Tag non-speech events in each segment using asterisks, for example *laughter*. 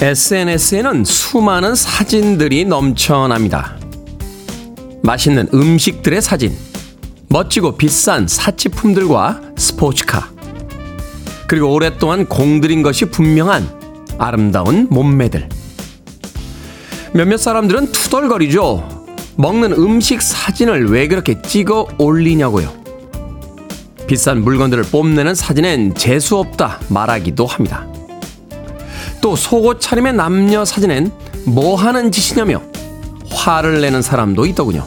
SNS에는 수많은 사진들이 넘쳐납니다. 맛있는 음식들의 사진, 멋지고 비싼 사치품들과 스포츠카, 그리고 오랫동안 공들인 것이 분명한 아름다운 몸매들. 몇몇 사람들은 투덜거리죠. 먹는 음식 사진을 왜 그렇게 찍어 올리냐고요. 비싼 물건들을 뽐내는 사진엔 재수없다 말하기도 합니다. 또 속옷 차림의 남녀 사진엔 뭐 하는 짓이냐며 화를 내는 사람도 있더군요.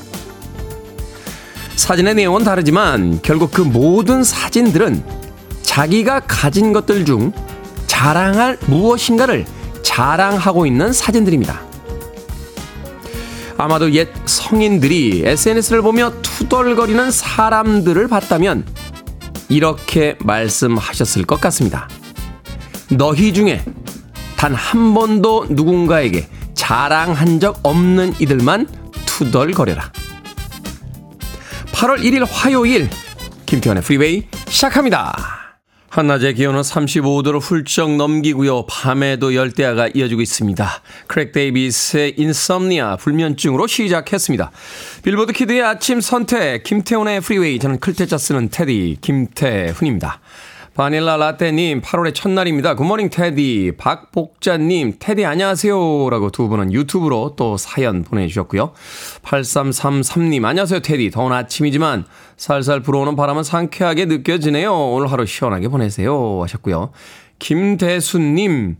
사진의 내용은 다르지만 결국 그 모든 사진들은 자기가 가진 것들 중 자랑할 무엇인가를 자랑하고 있는 사진들입니다. 아마도 옛 성인들이 SNS를 보며 투덜거리는 사람들을 봤다면 이렇게 말씀하셨을 것 같습니다. 너희 중에 단 한 번도 누군가에게 자랑한 적 없는 이들만 투덜거려라. 8월 1일 화요일 김태훈의 프리웨이 시작합니다. 한낮의 기온은 35도를 훌쩍 넘기고요. 밤에도 열대야가 이어지고 있습니다. 크레이그 데이비드의 Insomnia 불면증으로 시작했습니다. 빌보드 키드의 아침 선택 김태훈의 프리웨이 저는 클 태 자 쓰는 테디 김태훈입니다. 바닐라 라떼님, 8월의 첫날입니다. good morning 테디. 박복자님, 테디 안녕하세요. 라고 두 분은 유튜브로 또 사연 보내주셨고요. 8333님, 안녕하세요 테디. 더운 아침이지만 살살 불어오는 바람은 상쾌하게 느껴지네요. 오늘 하루 시원하게 보내세요. 하셨고요. 김대수님,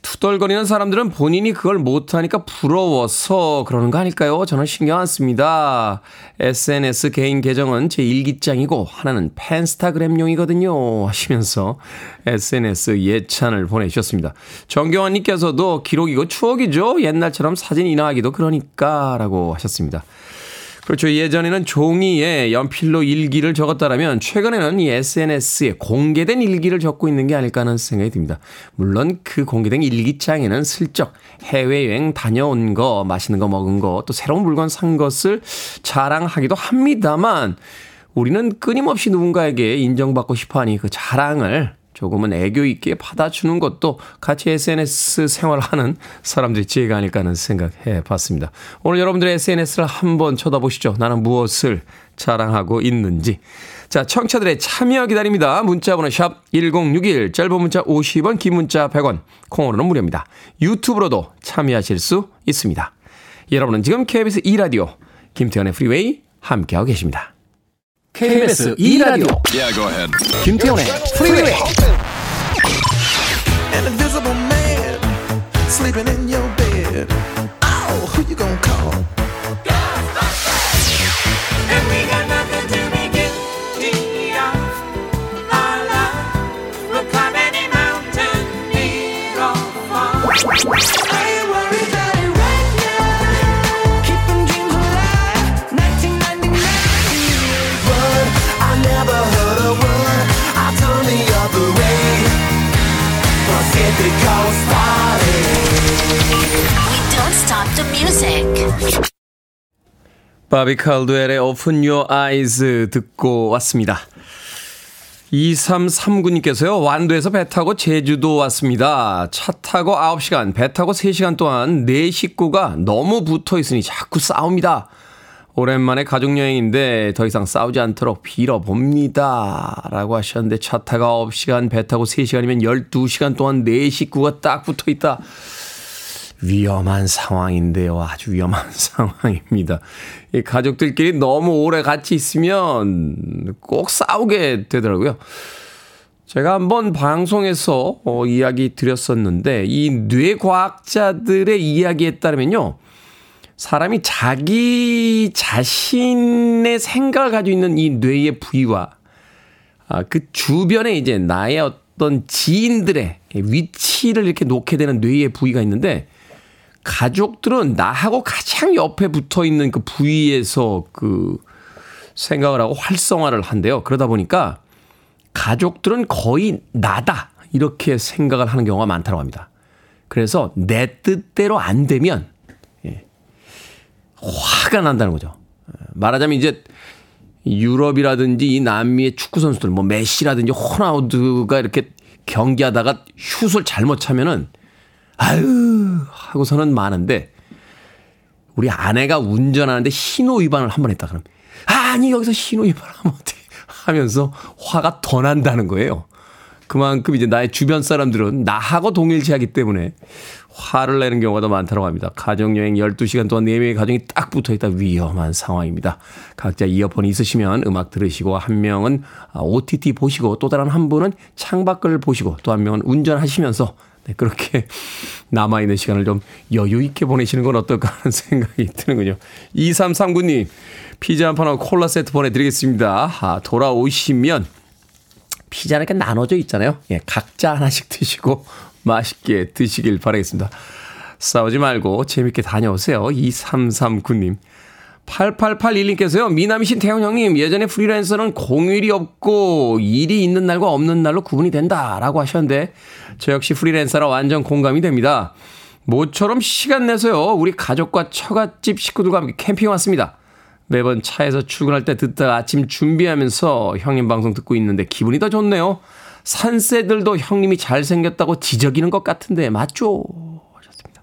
투덜거리는 사람들은 본인이 그걸 못하니까 부러워서 그러는 거 아닐까요? 저는 신경 안 씁니다. SNS 개인 계정은 제 일기장이고 하나는 팬스타그램용이거든요. 하시면서 SNS 예찬을 보내주셨습니다. 정경환님께서도 기록이고 추억이죠? 옛날처럼 사진 인화하기도 그러니까 라고 하셨습니다. 그렇죠. 예전에는 종이에 연필로 일기를 적었다라면 최근에는 이 SNS에 공개된 일기를 적고 있는 게 아닐까 하는 생각이 듭니다. 물론 그 공개된 일기장에는 슬쩍 해외여행 다녀온 거, 맛있는 거 먹은 거, 또 새로운 물건 산 것을 자랑하기도 합니다만 우리는 끊임없이 누군가에게 인정받고 싶어 하니 그 자랑을 조금은 애교 있게 받아주는 것도 같이 SNS 생활하는 사람들의 지혜가 아닐까 하는 생각해 봤습니다. 오늘 여러분들의 SNS를 한번 쳐다보시죠. 나는 무엇을 자랑하고 있는지. 자, 청취자들의 참여 기다립니다. 문자번호 샵 1061, 짧은 문자 50원, 긴 문자 100원, 콩으로는 무료입니다. 유튜브로도 참여하실 수 있습니다. 여러분은 지금 KBS 2라디오 김태훈의 프리웨이 함께하고 계십니다. KBS 2라디오 yeah, go ahead. 김태훈의 프리웨이 An invisible man sleeping in your bed Oh, who you gonna call? 바비 칼드웰의 Open Your Eyes 듣고 왔습니다. 2339님께서요, 완도에서 배 타고 제주도 왔습니다. 차 타고 9시간, 배 타고 3시간 동안 네 식구가 너무 붙어 있으니 자꾸 싸웁니다. 오랜만에 가족여행인데 더 이상 싸우지 않도록 빌어봅니다. 라고 하셨는데 차 타고 9시간, 배 타고 3시간이면 12시간 동안 네 식구가 딱 붙어 있다. 위험한 상황인데요. 아주 위험한 *laughs* 상황입니다. 이 가족들끼리 너무 오래 같이 있으면 꼭 싸우게 되더라고요. 제가 한번 방송에서 어, 이야기 드렸었는데 이 뇌과학자들의 이야기에 따르면요. 사람이 자기 자신의 생각을 가지고 있는 이 뇌의 부위와 아, 그 주변에 이제 나의 어떤 지인들의 위치를 이렇게 놓게 되는 뇌의 부위가 있는데 가족들은 나하고 가장 옆에 붙어 있는 그 부위에서 그 생각을 하고 활성화를 한대요. 그러다 보니까 가족들은 거의 나다. 이렇게 생각을 하는 경우가 많다고 합니다. 그래서 내 뜻대로 안 되면, 예, 화가 난다는 거죠. 말하자면 이제 유럽이라든지 이 남미의 축구 선수들, 뭐 메시라든지 호나우드가 이렇게 경기하다가 슛을 잘못 차면은 아유 하고서는 많은데 우리 아내가 운전하는데 신호 위반을 한 번 했다 그러면 아니 여기서 신호 위반하면 어떻게 하면서 화가 더 난다는 거예요. 그만큼 이제 나의 주변 사람들은 나하고 동일시하기 때문에 화를 내는 경우가 더 많다고 합니다. 가정여행 12시간 동안 4명의 가정이 딱 붙어 있다 위험한 상황입니다. 각자 이어폰이 있으시면 음악 들으시고 한 명은 OTT 보시고 또 다른 한 분은 창밖을 보시고 또 한 명은 운전하시면서 네, 그렇게 *laughs* 남아있는 시간을 좀 여유있게 보내시는 건 어떨까 하는 생각이 드는군요. 2339님, 피자 한 판하고 콜라 세트 보내드리겠습니다. 아, 돌아오시면 피자는 이렇게 나눠져 있잖아요. 예, 각자 하나씩 드시고 *laughs* 맛있게 드시길 바라겠습니다. 싸우지 말고 재밌게 다녀오세요. 2339님. 8881님께서요, 미남이신 태영 형님, 예전에 프리랜서는 공휴일이 없고 일이 있는 날과 없는 날로 구분이 된다. 라고 하셨는데, 저 역시 프리랜서라 완전 공감이 됩니다. 모처럼 시간 내서요, 우리 가족과 처갓집 식구들과 함께 캠핑 왔습니다. 매번 차에서 출근할 때 듣다가 아침 준비하면서 형님 방송 듣고 있는데 기분이 더 좋네요. 산새들도 형님이 잘생겼다고 지적이는 것 같은데 맞죠? 하셨습니다.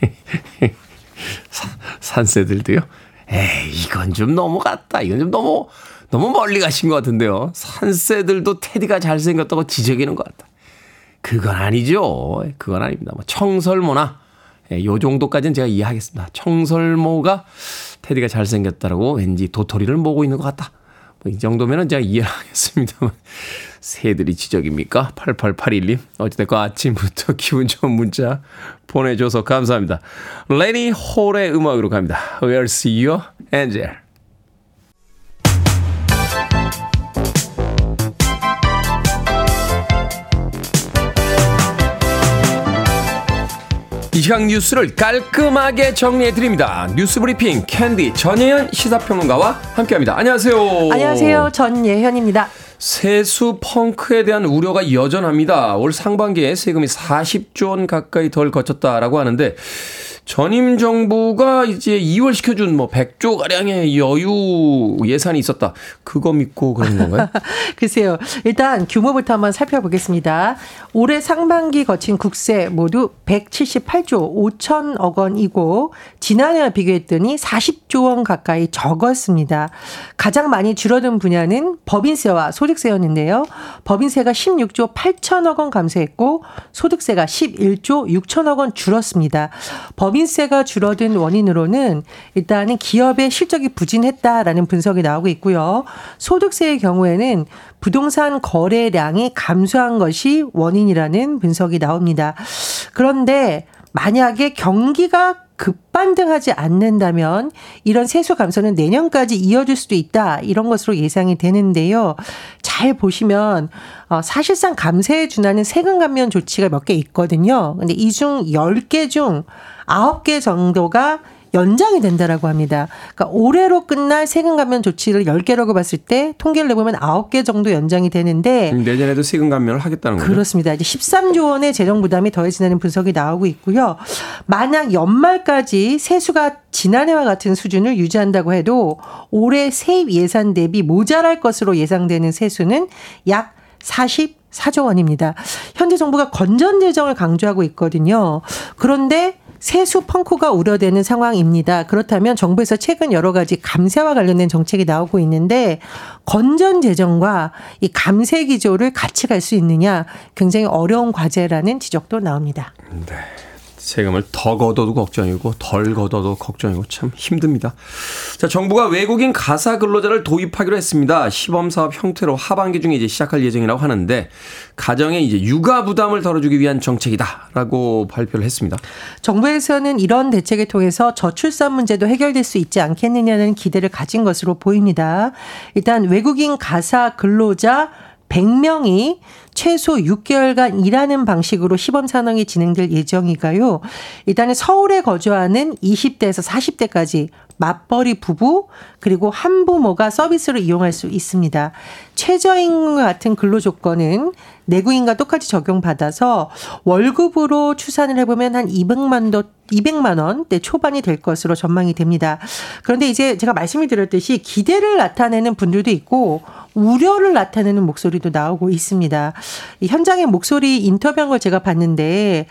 *laughs* 산새들도요? 에이, 이건 좀 넘어갔다. 이건 좀 너무, 너무 멀리 가신 것 같은데요. 산새들도 테디가 잘생겼다고 지적이는 것 같다. 그건 아니죠. 그건 아닙니다. 뭐 청설모나 예, 요 정도까지는 제가 이해하겠습니다. 청설모가 테디가 잘생겼다라고 왠지 도토리를 모고 있는 것 같다. 뭐 이 정도면은 제가 이해하겠습니다만. 새들이 지저귑니까? 8881님. 어찌됐건 아침부터 *laughs* 기분 좋은 문자 보내줘서 감사합니다. 레니 홀의 음악으로 갑니다. Where's your angel? 이 시각 뉴스를 깔끔하게 정리해 드립니다. 뉴스 브리핑 캔디 전예현 시사평론가와 함께합니다. 안녕하세요. 안녕하세요. 전예현입니다. 세수 펑크에 대한 우려가 여전합니다. 올 상반기에 세금이 40조 원 가까이 덜 거쳤다라고 하는데 전임 정부가 이제 2월 시켜준 뭐 100조 가량의 여유 예산이 있었다. 그거 믿고 그런 건가요? *laughs* 글쎄요. 일단 규모부터 한번 살펴보겠습니다. 올해 상반기 거친 국세 모두 178조 5천억 원이고 지난해와 비교했더니 40조 원 가까이 적었습니다. 가장 많이 줄어든 분야는 법인세와 소득세였는데요. 법인세가 16조 8천억 원 감소했고 소득세가 11조 6천억 원 줄었습니다. 법인 법인세가 줄어든 원인으로는 일단은 기업의 실적이 부진했다라는 분석이 나오고 있고요. 소득세의 경우에는 부동산 거래량이 감소한 것이 원인이라는 분석이 나옵니다. 그런데 만약에 경기가 급반등하지 않는다면 이런 세수 감소는 내년까지 이어질 수도 있다. 이런 것으로 예상이 되는데요. 잘 보시면 어, 사실상 감세에 준하는 세금 감면 조치가 몇 개 있거든요. 근데 이 중 10개 중 9개 정도가 연장이 된다라고 합니다. 그러니까 올해로 끝날 세금 감면 조치를 10개라고 봤을 때 통계를 내보면 9개 정도 연장이 되는데 음, 내년에도 세금 감면을 하겠다는 거죠. 그렇습니다. 이제 13조 원의 재정 부담이 더해지는 분석이 나오고 있고요. 만약 연말까지 세수가 지난해와 같은 수준을 유지한다고 해도 올해 세입 예산 대비 모자랄 것으로 예상되는 세수는 약 44조 원입니다. 현재 정부가 건전 재정을 강조하고 있거든요. 그런데 세수 펑크가 우려되는 상황입니다. 그렇다면 정부에서 최근 여러 가지 감세와 관련된 정책이 나오고 있는데 건전 재정과 이 감세 기조를 같이 갈 수 있느냐 굉장히 어려운 과제라는 지적도 나옵니다. 네. 세금을 더 걷어도 걱정이고 덜 걷어도 걱정이고 참 힘듭니다. 자, 정부가 외국인 가사 근로자를 도입하기로 했습니다. 시범 사업 형태로 하반기 중에 이제 시작할 예정이라고 하는데 가정에 이제 육아 부담을 덜어주기 위한 정책이다라고 발표를 했습니다. 정부에서는 이런 대책을 통해서 저출산 문제도 해결될 수 있지 않겠느냐는 기대를 가진 것으로 보입니다. 일단 외국인 가사 근로자 100명이 최소 6개월간 일하는 방식으로 시범 산업이 진행될 예정이가요. 일단은 서울에 거주하는 20대에서 40대까지 맞벌이 부부 그리고 한부모가 서비스를 이용할 수 있습니다. 최저임금 같은 근로 조건은 내국인과 똑같이 적용받아서 월급으로 추산을 해보면 한 200만 도 200만 원대 초반이 될 것으로 전망이 됩니다. 그런데 이제 제가 말씀을 드렸듯이 기대를 나타내는 분들도 있고 우려를 나타내는 목소리도 나오고 있습니다. 이 현장의 목소리 인터뷰한 걸 제가 봤는데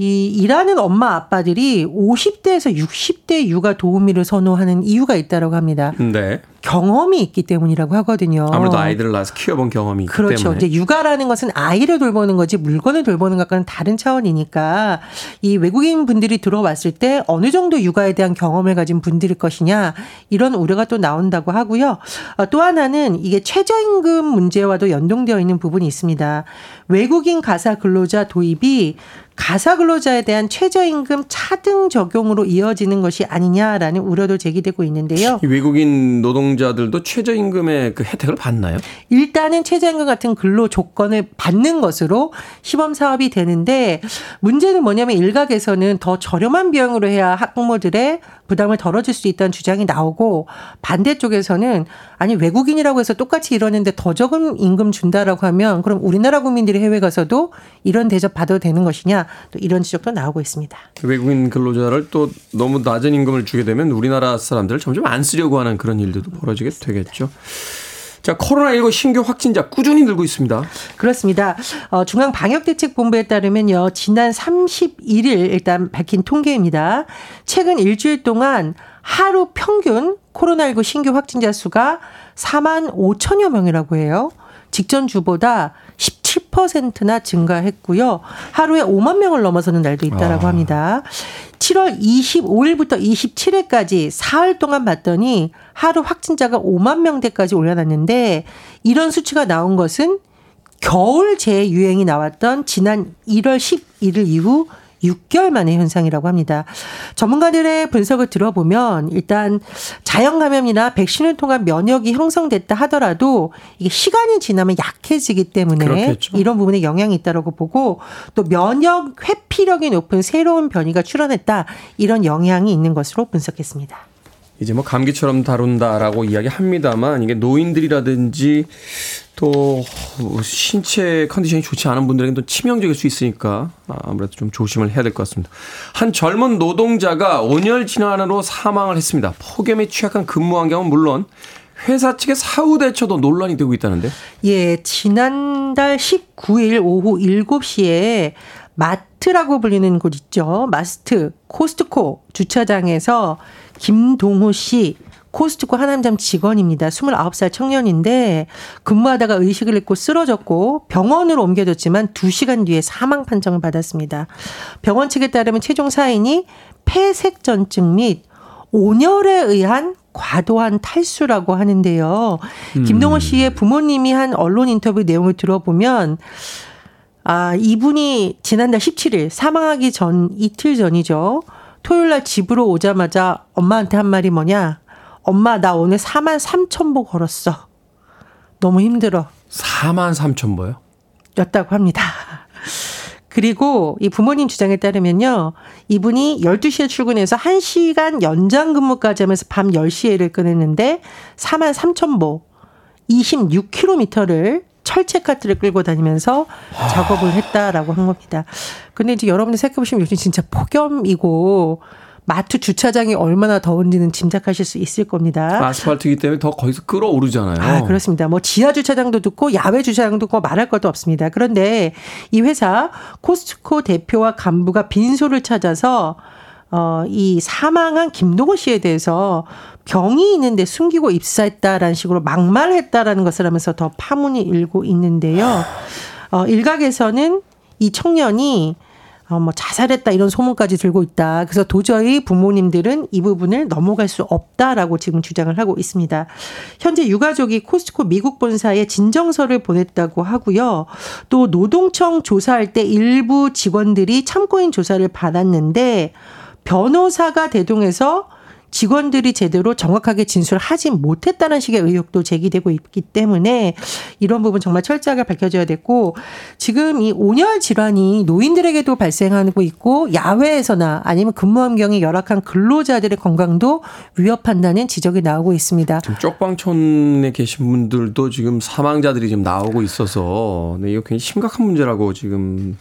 이 일하는 엄마 아빠들이 50대에서 60대 육아 도우미를 선호하는 이유가 있다라고 합니다. 네. 경험이 있기 때문이라고 하거든요. 아무래도 아이들을 낳아서 키워본 경험이 있기 그렇죠. 때문에. 이제 육아라는 것은 아이를 돌보는 거지 물건을 돌보는 것과는 다른 차원이니까 이 외국인 분들이 들어왔을 때 어느 정도 육아에 대한 경험을 가진 분들일 것이냐 이런 우려가 또 나온다고 하고요. 어, 또 하나는 이게 최저임금 문제와도 연동되어 있는 부분이 있습니다. 외국인 가사 근로자 도입이 가사 근로자에 대한 최저임금 차등 적용으로 이어지는 것이 아니냐라는 우려도 제기되고 있는데요. *laughs* 외국인 노동자들도 최저임금의 그 혜택을 받나요? 일단은 최저임금 같은 근로 조건을 받는 것으로 시범 사업이 되는데 문제는 뭐냐면 일각에서는 더 저렴한 비용으로 해야 학부모들의 부담을 덜어줄 수 있다는 주장이 나오고 반대쪽에서는 아니 외국인이라고 해서 똑같이 이러는데 더 적은 임금 준다라고 하면 그럼 우리나라 국민들이 해외 가서도 이런 대접 받아도 되는 것이냐 또 이런 지적도 나오고 있습니다. 외국인 근로자를 또 너무 낮은 임금을 주게 되면 우리나라 사람들을 점점 안 쓰려고 하는 그런 일들도 벌어지게 되겠죠. 자, 코로나19 신규 확진자 꾸준히 늘고 있습니다. 그렇습니다. 어, 중앙방역대책본부에 따르면요. 지난 31일 일단 밝힌 통계입니다. 최근 일주일 동안 하루 평균 코로나19 신규 확진자 수가 4만 5천여 명이라고 해요. 직전 주보다 17%나 증가했고요. 하루에 5만 명을 넘어서는 날도 있다라고 아. 합니다. 7월 25일부터 27일까지 사흘 동안 봤더니 하루 확진자가 5만 명대까지 올려놨는데 이런 수치가 나온 것은 겨울 재유행이 나왔던 지난 1월 11일 이후 6개월 만의 현상이라고 합니다. 전문가들의 분석을 들어보면 일단 자연 감염이나 백신을 통한 면역이 형성됐다 하더라도 이게 시간이 지나면 약해지기 때문에 그렇겠죠. 이런 부분에 영향이 있다라고 보고 또 면역 회피력이 높은 새로운 변이가 출현했다 이런 영향이 있는 것으로 분석했습니다. 이제 뭐 감기처럼 다룬다라고 이야기합니다만 이게 노인들이라든지 또 신체 컨디션이 좋지 않은 분들에게는 또 치명적일 수 있으니까 아무래도 좀 조심을 해야 될 것 같습니다. 한 젊은 노동자가 온열 질환으로 사망을 했습니다. 폭염에 취약한 근무 환경은 물론 회사 측의 사후 대처도 논란이 되고 있다는데. 예, 지난달 19일 오후 7시에 마트라고 불리는 곳 있죠. 마스트, 코스트코 주차장에서 김동호 씨, 코스트코 하남점 직원입니다. 29살 청년인데 근무하다가 의식을 잃고 쓰러졌고 병원으로 옮겨졌지만 2시간 뒤에 사망 판정을 받았습니다. 병원 측에 따르면 최종 사인이 폐색전증 및 온열에 의한 과도한 탈수라고 하는데요. 김동호 씨의 부모님이 한 언론 인터뷰 내용을 들어보면 아, 이분이 지난달 17일 사망하기 전 이틀 전이죠. 토요일 날 집으로 오자마자 엄마한테 한 말이 뭐냐? 엄마 나 오늘 4만 3천 보 걸었어. 너무 힘들어. 4만 3천 보요? 였다고 합니다. 그리고 이 부모님 주장에 따르면요. 이분이 12시에 출근해서 1시간 연장 근무까지 하면서 밤 10시에 일을 끊었는데 4만 3천 보 26km를 철책 카트를 끌고 다니면서 작업을 했다라고 한 겁니다. 근데 이제 여러분들 생각해보시면 요즘 진짜 폭염이고 마트 주차장이 얼마나 더운지는 짐작하실 수 있을 겁니다. 아스팔트이기 때문에 더 거기서 끌어오르잖아요. 아, 그렇습니다. 뭐 지하 주차장도 듣고 야외 주차장도 있고 말할 것도 없습니다. 그런데 이 회사 코스트코 대표와 간부가 빈소를 찾아서 어, 이 사망한 김동호 씨에 대해서 병이 있는데 숨기고 입사했다라는 식으로 막말했다라는 것을 하면서 더 파문이 일고 있는데요. 어, 일각에서는 이 청년이 어, 뭐 자살했다 이런 소문까지 들고 있다. 그래서 도저히 부모님들은 이 부분을 넘어갈 수 없다라고 지금 주장을 하고 있습니다. 현재 유가족이 코스트코 미국 본사에 진정서를 보냈다고 하고요. 또 노동청 조사할 때 일부 직원들이 참고인 조사를 받았는데 변호사가 대동해서 직원들이 제대로 정확하게 진술하지 못했다는 식의 의혹도 제기되고 있기 때문에 이런 부분 정말 철저하게 밝혀져야 됐고 지금 이 온열 질환이 노인들에게도 발생하고 있고 야외에서나 아니면 근무 환경이 열악한 근로자들의 건강도 위협한다는 지적이 나오고 있습니다. 지금 쪽방촌에 계신 분들도 지금 사망자들이 지금 나오고 있어서 네, 이거 굉장히 심각한 문제라고 지금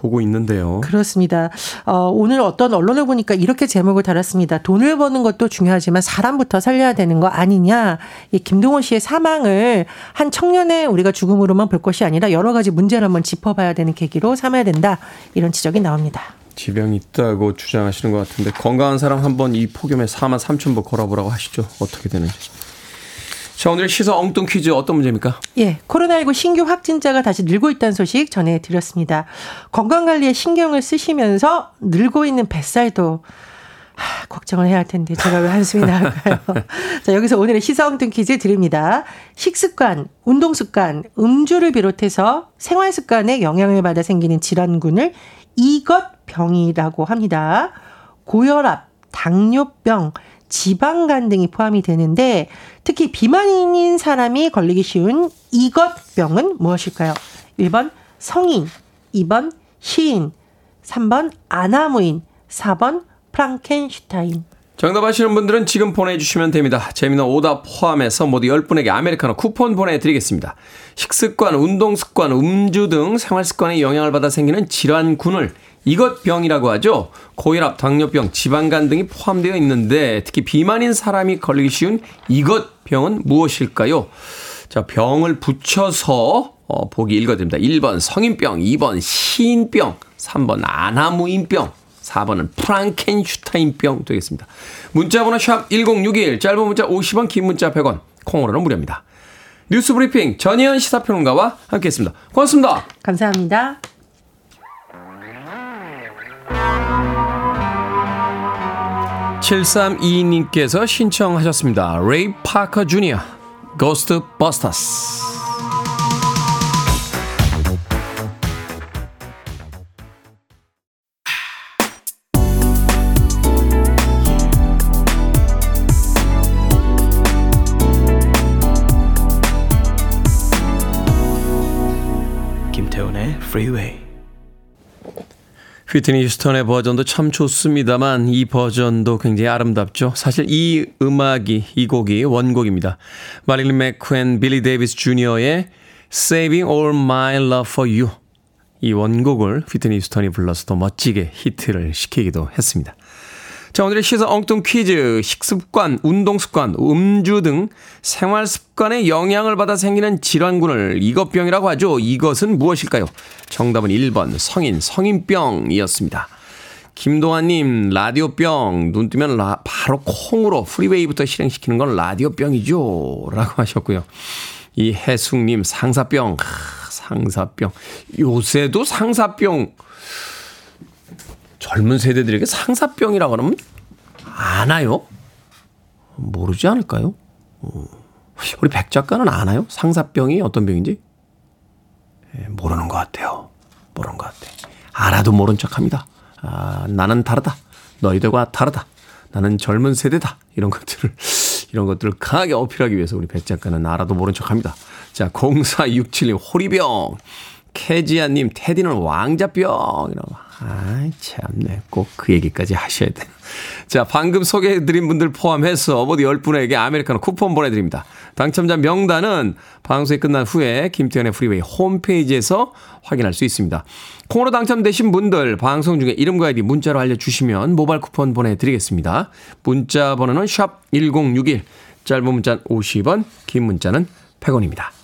보고 있는데요. 그렇습니다. 어, 오늘 어떤 언론을 보니까 이렇게 제목을 달았습니다. 돈을 버는 것도 중요하지만 사람부터 살려야 되는 거 아니냐. 이 김동원 씨의 사망을 한 청년의 우리가 죽음으로만 볼 것이 아니라 여러 가지 문제를 한번 짚어봐야 되는 계기로 삼아야 된다. 이런 지적이 나옵니다. 지병이 있다고 주장하시는 것 같은데 건강한 사람 한번 이 폭염에 4만 3천 보 걸어보라고 하시죠. 어떻게 되는지. 자, 오늘 시사 엉뚱 퀴즈 어떤 문제입니까? 예, 코로나19 신규 확진자가 다시 늘고 있다는 소식 전해드렸습니다. 건강관리에 신경을 쓰시면서 늘고 있는 뱃살도 하, 걱정을 해야 할 텐데 제가 왜 한숨이 나올까요? *laughs* 자, 여기서 오늘의 시사 엉뚱 퀴즈 드립니다. 식습관, 운동습관, 음주를 비롯해서 생활습관에 영향을 받아 생기는 질환군을 이것병이라고 합니다. 고혈압, 당뇨병, 지방간 등이 포함이 되는데 특히 비만인 사람이 걸리기 쉬운 이것병은 무엇일까요? 1번 성인, 2번 시인, 3번 아나무인, 4번 프랑켄슈타인. 정답 아시는 분들은 지금 보내주시면 됩니다. 재미는 오답 포함해서 모두 10분에게 아메리카노 쿠폰 보내드리겠습니다. 식습관, 운동습관, 음주 등 생활습관에 영향을 받아 생기는 질환군을 이것 병이라고 하죠. 고혈압, 당뇨병, 지방간 등이 포함되어 있는데 특히 비만인 사람이 걸리기 쉬운 이것 병은 무엇일까요? 자, 병을 붙여서 어, 보기 읽어드립니다. 1번 성인병, 2번 시인병, 3번 안하무인병, 4번은 프랑켄슈타인병 되겠습니다. 문자번호 샵 1061, 짧은 문자 50원, 긴 문자 100원, 콩으로는 무료입니다. 뉴스 브리핑 전예현 시사평론가와 함께했습니다. 고맙습니다. 감사합니다. 7322님께서 신청하셨습니다. 레이 파커 주니어, Ghostbusters. 김태훈의 프리웨이 휘트니 휴스턴의 버전도 참 좋습니다만 이 버전도 굉장히 아름답죠. 사실 이 음악이 이 곡이 원곡입니다. 마릴린 맥쿠, 빌리 데이비스 주니어의 Saving All My Love For You 이 원곡을 휘트니 휴스턴이 불러서 더 멋지게 히트를 시키기도 했습니다. 자, 오늘의 시사 엉뚱 퀴즈. 식습관, 운동습관, 음주 등 생활습관에 영향을 받아 생기는 질환군을 이것병이라고 하죠. 이것은 무엇일까요? 정답은 1번 성인, 성인병이었습니다. 김동환님, 라디오병, 눈 뜨면 라, 바로 콩으로 프리웨이부터 실행시키는 건 라디오병이죠. 라고 하셨고요. 이해숙님, 상사병, 하, 상사병. 요새도 상사병. 젊은 세대들에게 상사병이라고 하면 아나요? 모르지 않을까요? 어. 우리 백 작가는 아나요? 상사병이 어떤 병인지? 예, 모르는 것 같아요. 모르는 것 같아. 알아도 모른 척 합니다. 아, 나는 다르다. 너희들과 다르다. 나는 젊은 세대다. 이런 것들을, 이런 것들을 강하게 어필하기 위해서 우리 백 작가는 알아도 모른 척 합니다. 자, 0467님, 호리병. 캐지아님, 테디는 왕자병. 이런 아이, 참네. 꼭 그 얘기까지 하셔야 돼. 자, 방금 소개해드린 분들 포함해서 모두 10분에게 아메리카노 쿠폰 보내드립니다. 당첨자 명단은 방송이 끝난 후에 김태훈의 프리웨이 홈페이지에서 확인할 수 있습니다. 콩으로 당첨되신 분들 방송 중에 이름과 아이디 문자로 알려주시면 모바일 쿠폰 보내드리겠습니다. 문자 번호는 샵 1061, 짧은 문자는 50원, 긴 문자는 100원입니다.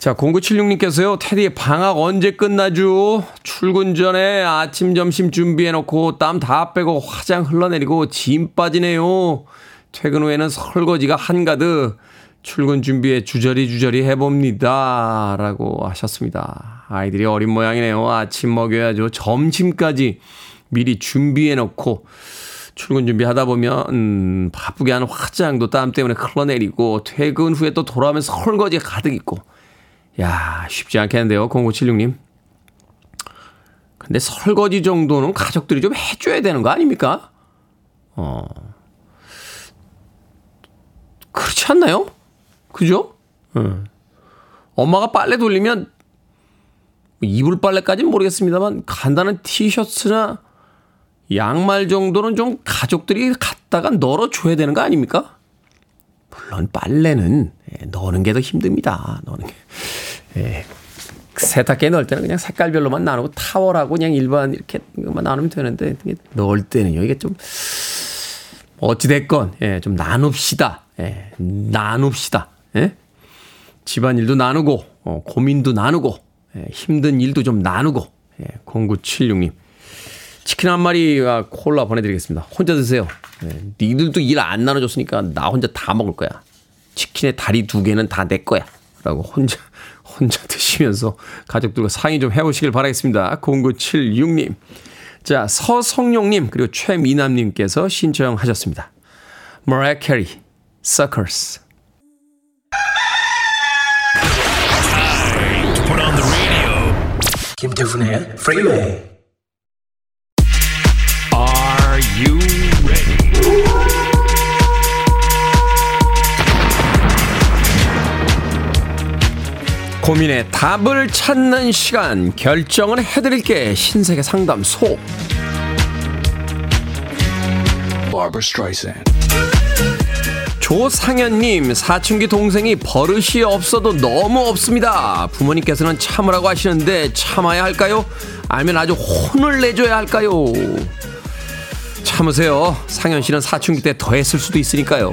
자, 0976님께서요, 테디 방학 언제 끝나죠? 출근 전에 아침, 점심 준비해놓고 땀 다 빼고 화장 흘러내리고 짐 빠지네요. 퇴근 후에는 설거지가 한가득 출근 준비에 주저리 주저리 해봅니다. 라고 하셨습니다. 아이들이 어린 모양이네요. 아침 먹여야죠. 점심까지 미리 준비해놓고 출근 준비하다 보면 음, 바쁘게 하는 화장도 땀 때문에 흘러내리고 퇴근 후에 또 돌아오면 설거지가 가득 있고 야, 쉽지 않겠는데요. 0976님. 근데 설거지 정도는 가족들이 좀 해줘야 되는 거 아닙니까? 어. 그렇지 않나요? 그죠? 응. 엄마가 빨래 돌리면 이불 빨래까지는 모르겠습니다만 간단한 티셔츠나 양말 정도는 좀 가족들이 갖다가 널어줘야 되는 거 아닙니까? 물론 빨래는 예, 넣는 게 더 힘듭니다. 넣는 게. 예. 세탁기에 넣을 때는 그냥 색깔별로만 나누고 타월하고 그냥 일반 이렇게만 나누면 되는데 넣을 때는요. 이게 좀 어찌됐건, 예, 좀 나눕시다. 예, 나눕시다. 예? 집안일도 나누고, 어, 고민도 나누고, 예, 힘든 일도 좀 나누고, 예, 0976님. 치킨 한 마리와 콜라 보내드리겠습니다. 혼자 드세요. 예, 니들도 일 안 나눠줬으니까 나 혼자 다 먹을 거야. 치킨의 다리 두 개는 다 내 거야. 라고 혼자, 혼자 드시면서 가족들과 상의 좀 해보시길 바라겠습니다. 0976님. 자, 서성용님, 그리고 최미남님께서 신청하셨습니다. Mariah Carey, Suckers. Put on the radio. 김태훈의 Freeway. Are you 고민의 답을 찾는 시간, 결정을 해드릴게. 신세계 상담소. 조상현님, 사춘기 동생이 버릇이 없어도 너무 없습니다. 부모님께서는 참으라고 하시는데 참아야 할까요? 아니면 아주 혼을 내줘야 할까요? 참으세요. 상현 씨는 사춘기 때 더 했을 수도 있으니까요.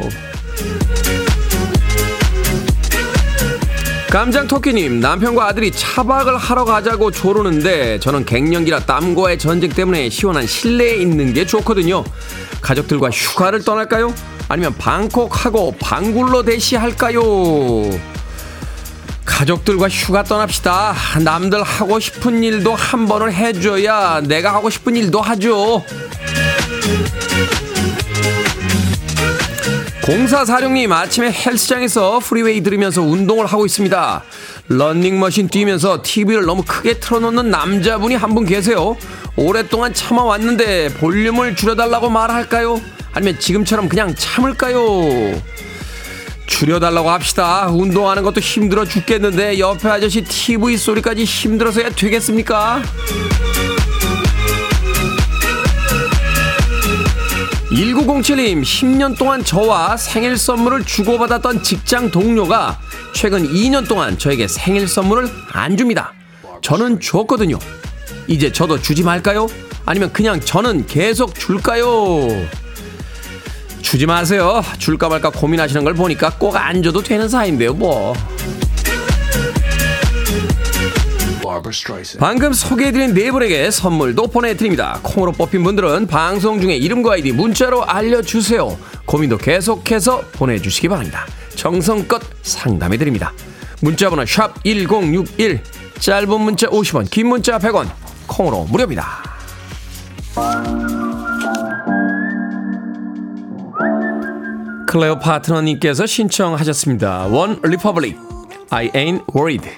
깜장토끼님, 남편과 아들이 차박을 하러 가자고 조르는데 저는 갱년기라 땀과의 전쟁 때문에 시원한 실내에 있는 게 좋거든요. 가족들과 휴가를 떠날까요? 아니면 방콕하고 방굴로 대시할까요? 가족들과 휴가 떠납시다. 남들 하고 싶은 일도 한 번을 해줘야 내가 하고 싶은 일도 하죠. 0446님 아침에 헬스장에서 프리웨이 들으면서 운동을 하고 있습니다. 런닝머신 뛰면서 TV를 너무 크게 틀어놓는 남자분이 한 분 계세요. 오랫동안 참아왔는데 볼륨을 줄여달라고 말할까요? 아니면 지금처럼 그냥 참을까요? 줄여달라고 합시다. 운동하는 것도 힘들어 죽겠는데 옆에 아저씨 TV 소리까지 힘들어서야 되겠습니까? 1907님, 10년 동안 저와 생일 선물을 주고받았던 직장 동료가 최근 2년 동안 저에게 생일 선물을 안 줍니다. 저는 줬거든요. 이제 저도 주지 말까요? 아니면 그냥 저는 계속 줄까요? 주지 마세요. 줄까 말까 고민하시는 걸 보니까 꼭 안 줘도 되는 사이인데요, 뭐. 방금 소개해드린 네 분에게 선물도 보내드립니다. 콩으로 뽑힌 분들은 방송 중에 이름과 아이디 문자로 알려주세요. 고민도 계속해서 보내주시기 바랍니다. 정성껏 상담해드립니다. 문자번호 샵 1061, 짧은 문자 50원, 긴 문자 100원, 콩으로 무료입니다. 클레오 파트너님께서 신청하셨습니다. 원리퍼블릭, I ain't worried.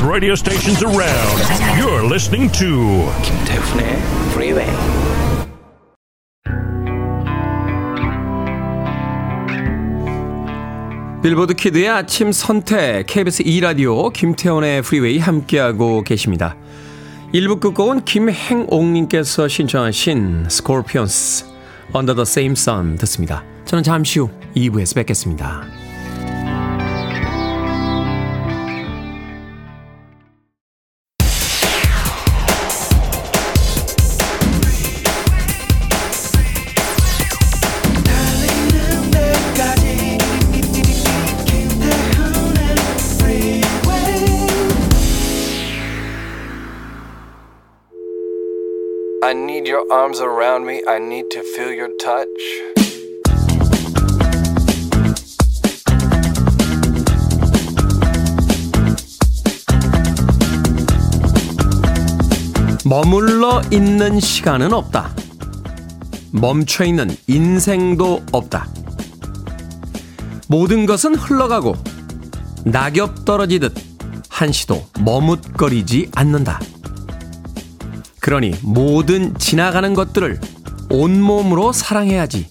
Best radio stations around. You're listening to 김태훈의 Freeway. 빌보드 키드의 아침 선택 KBS 2라디오 김태훈의 프리웨이 함께하고 계십니다. 1부 끝곡은 김행옥님께서 신청하신 스콜피언스 Under the Same Sun 듣습니다. 저는 잠시 후 2부에서 뵙겠습니다. Your arms around me. I need to feel your touch. 머물러 있는 시간은 없다. 멈춰 있는 인생도 없다. 모든 것은 흘러가고 낙엽 떨어지듯 한시도 머뭇거리지 않는다. 그러니 모든 지나가는 것들을 온몸으로 사랑해야지.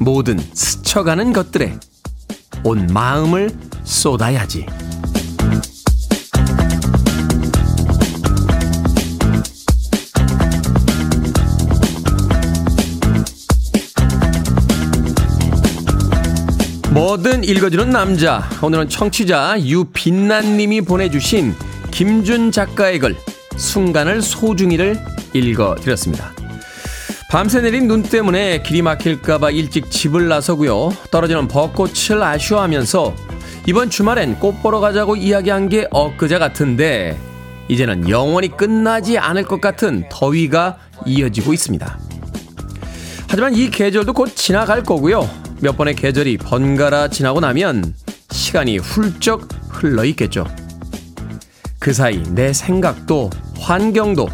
모든 스쳐가는 것들에 온 마음을 쏟아야지. 뭐든 읽어주는 남자. 오늘은 청취자 유빛난 님이 보내주신 김준 작가의 글 순간을 소중히를 읽어드렸습니다. 밤새 내린 눈 때문에 길이 막힐까봐 일찍 집을 나서고요. 떨어지는 벚꽃을 아쉬워하면서 이번 주말엔 꽃 보러 가자고 이야기한 게 엊그제 같은데 이제는 영원히 끝나지 않을 것 같은 더위가 이어지고 있습니다. 하지만 이 계절도 곧 지나갈 거고요. 몇 번의 계절이 번갈아 지나고 나면 시간이 훌쩍 흘러 있겠죠. 그 사이 내 생각도 환경도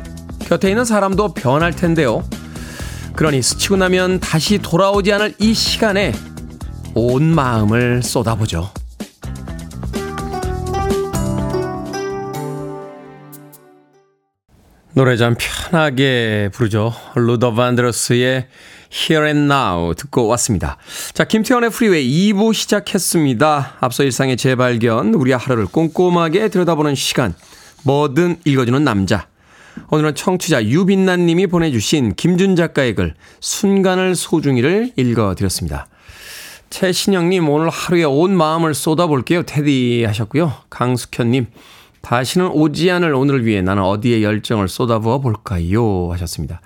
곁에 있는 사람도 변할 텐데요. 그러니 스치고 나면 다시 돌아오지 않을 이 시간에 온 마음을 쏟아보죠. 노래 좀 편하게 부르죠. 루더 반드러스의 Here and Now 듣고 왔습니다. 자, 김태훈의 프리웨이 2부 시작했습니다. 앞서 일상의 재발견, 우리의 하루를 꼼꼼하게 들여다보는 시간, 뭐든 읽어주는 남자. 오늘은 청취자 유빈난 님이 보내주신 김준 작가의 글, 순간을 소중히를 읽어드렸습니다. 최신영님, 오늘 하루에 온 마음을 쏟아볼게요. 테디 하셨고요. 강숙현님, 다시는 오지 않을 오늘을 위해 나는 어디에 열정을 쏟아부어 볼까요? 하셨습니다.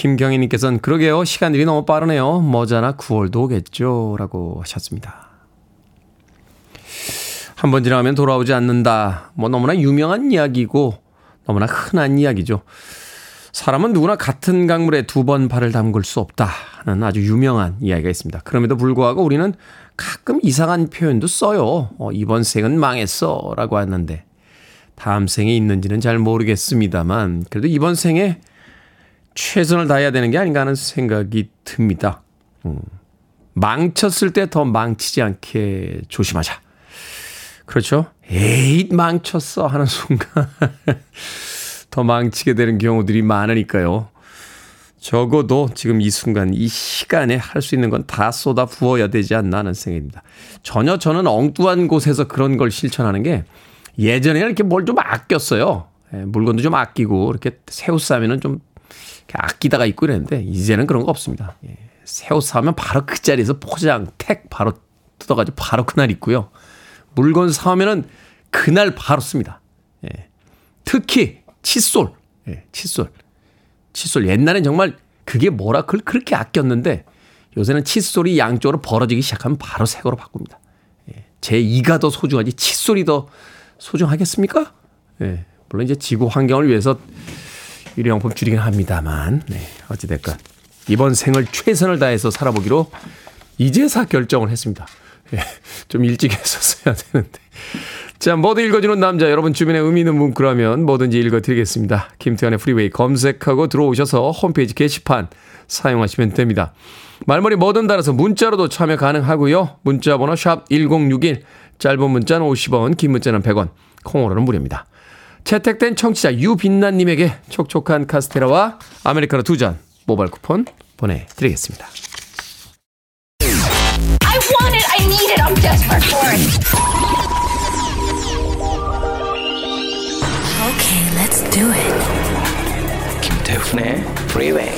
김경희님께서는 그러게요. 시간들이 너무 빠르네요. 머자나 9월도 오겠죠. 라고 하셨습니다. 한 번 지나가면 돌아오지 않는다. 뭐 너무나 유명한 이야기고 너무나 흔한 이야기죠. 사람은 누구나 같은 강물에 두 번 발을 담글 수 없다. 하는 아주 유명한 이야기가 있습니다. 그럼에도 불구하고 우리는 가끔 이상한 표현도 써요. 어, 이번 생은 망했어. 라고 하는데 다음 생에 있는지는 잘 모르겠습니다만 그래도 이번 생에 최선을 다해야 되는 게 아닌가 하는 생각이 듭니다. 음. 망쳤을 때 더 망치지 않게 조심하자. 그렇죠? 에잇, 망쳤어. 하는 순간 *laughs* 더 망치게 되는 경우들이 많으니까요. 적어도 지금 이 순간, 이 시간에 할 수 있는 건 다 쏟아 부어야 되지 않나 하는 생각입니다. 전혀 저는 엉뚱한 곳에서 그런 걸 실천하는 게 예전에는 이렇게 뭘 좀 아꼈어요. 예, 물건도 좀 아끼고 이렇게 새우 싸면은 좀 아끼다가 있고 이랬는데 이제는 그런 거 없습니다. 예, 새우 사면 바로 그 자리에서 포장, 택 바로 뜯어가지고 바로 그날 있고요. 물건 사오면은 그날 바로 씁니다. 예. 특히 칫솔, 예, 칫솔, 칫솔. 옛날엔 정말 그게 뭐라 그걸 그렇게 아꼈는데 요새는 칫솔이 양쪽으로 벌어지기 시작하면 바로 새 거로 바꿉니다. 예. 제 이가 더 소중하지 칫솔이 더 소중하겠습니까? 예. 물론 이제 지구 환경을 위해서 일회용품 줄이긴 합니다만, 네. 어찌됐건 이번 생을 최선을 다해서 살아보기로 이제사 결정을 했습니다. 예, 좀 일찍 했었어야 되는데. 자, 뭐든 읽어주는 남자. 여러분 주변에 의미 있는 문구라면 뭐든지 읽어드리겠습니다. 김태현의 프리웨이 검색하고 들어오셔서 홈페이지 게시판 사용하시면 됩니다. 말머리 뭐든 달아서 문자로도 참여 가능하고요. 문자 번호 샵 1061, 짧은 문자는 50원, 긴 문자는 100원, 콩으로는 무료입니다. 채택된 청취자 유빛나님에게 촉촉한 카스테라와 아메리카노 두 잔 모바일 쿠폰 보내드리겠습니다. I want it. I need it. I'm desperate for it. Okay, let's do it. 김태훈의 Freeway.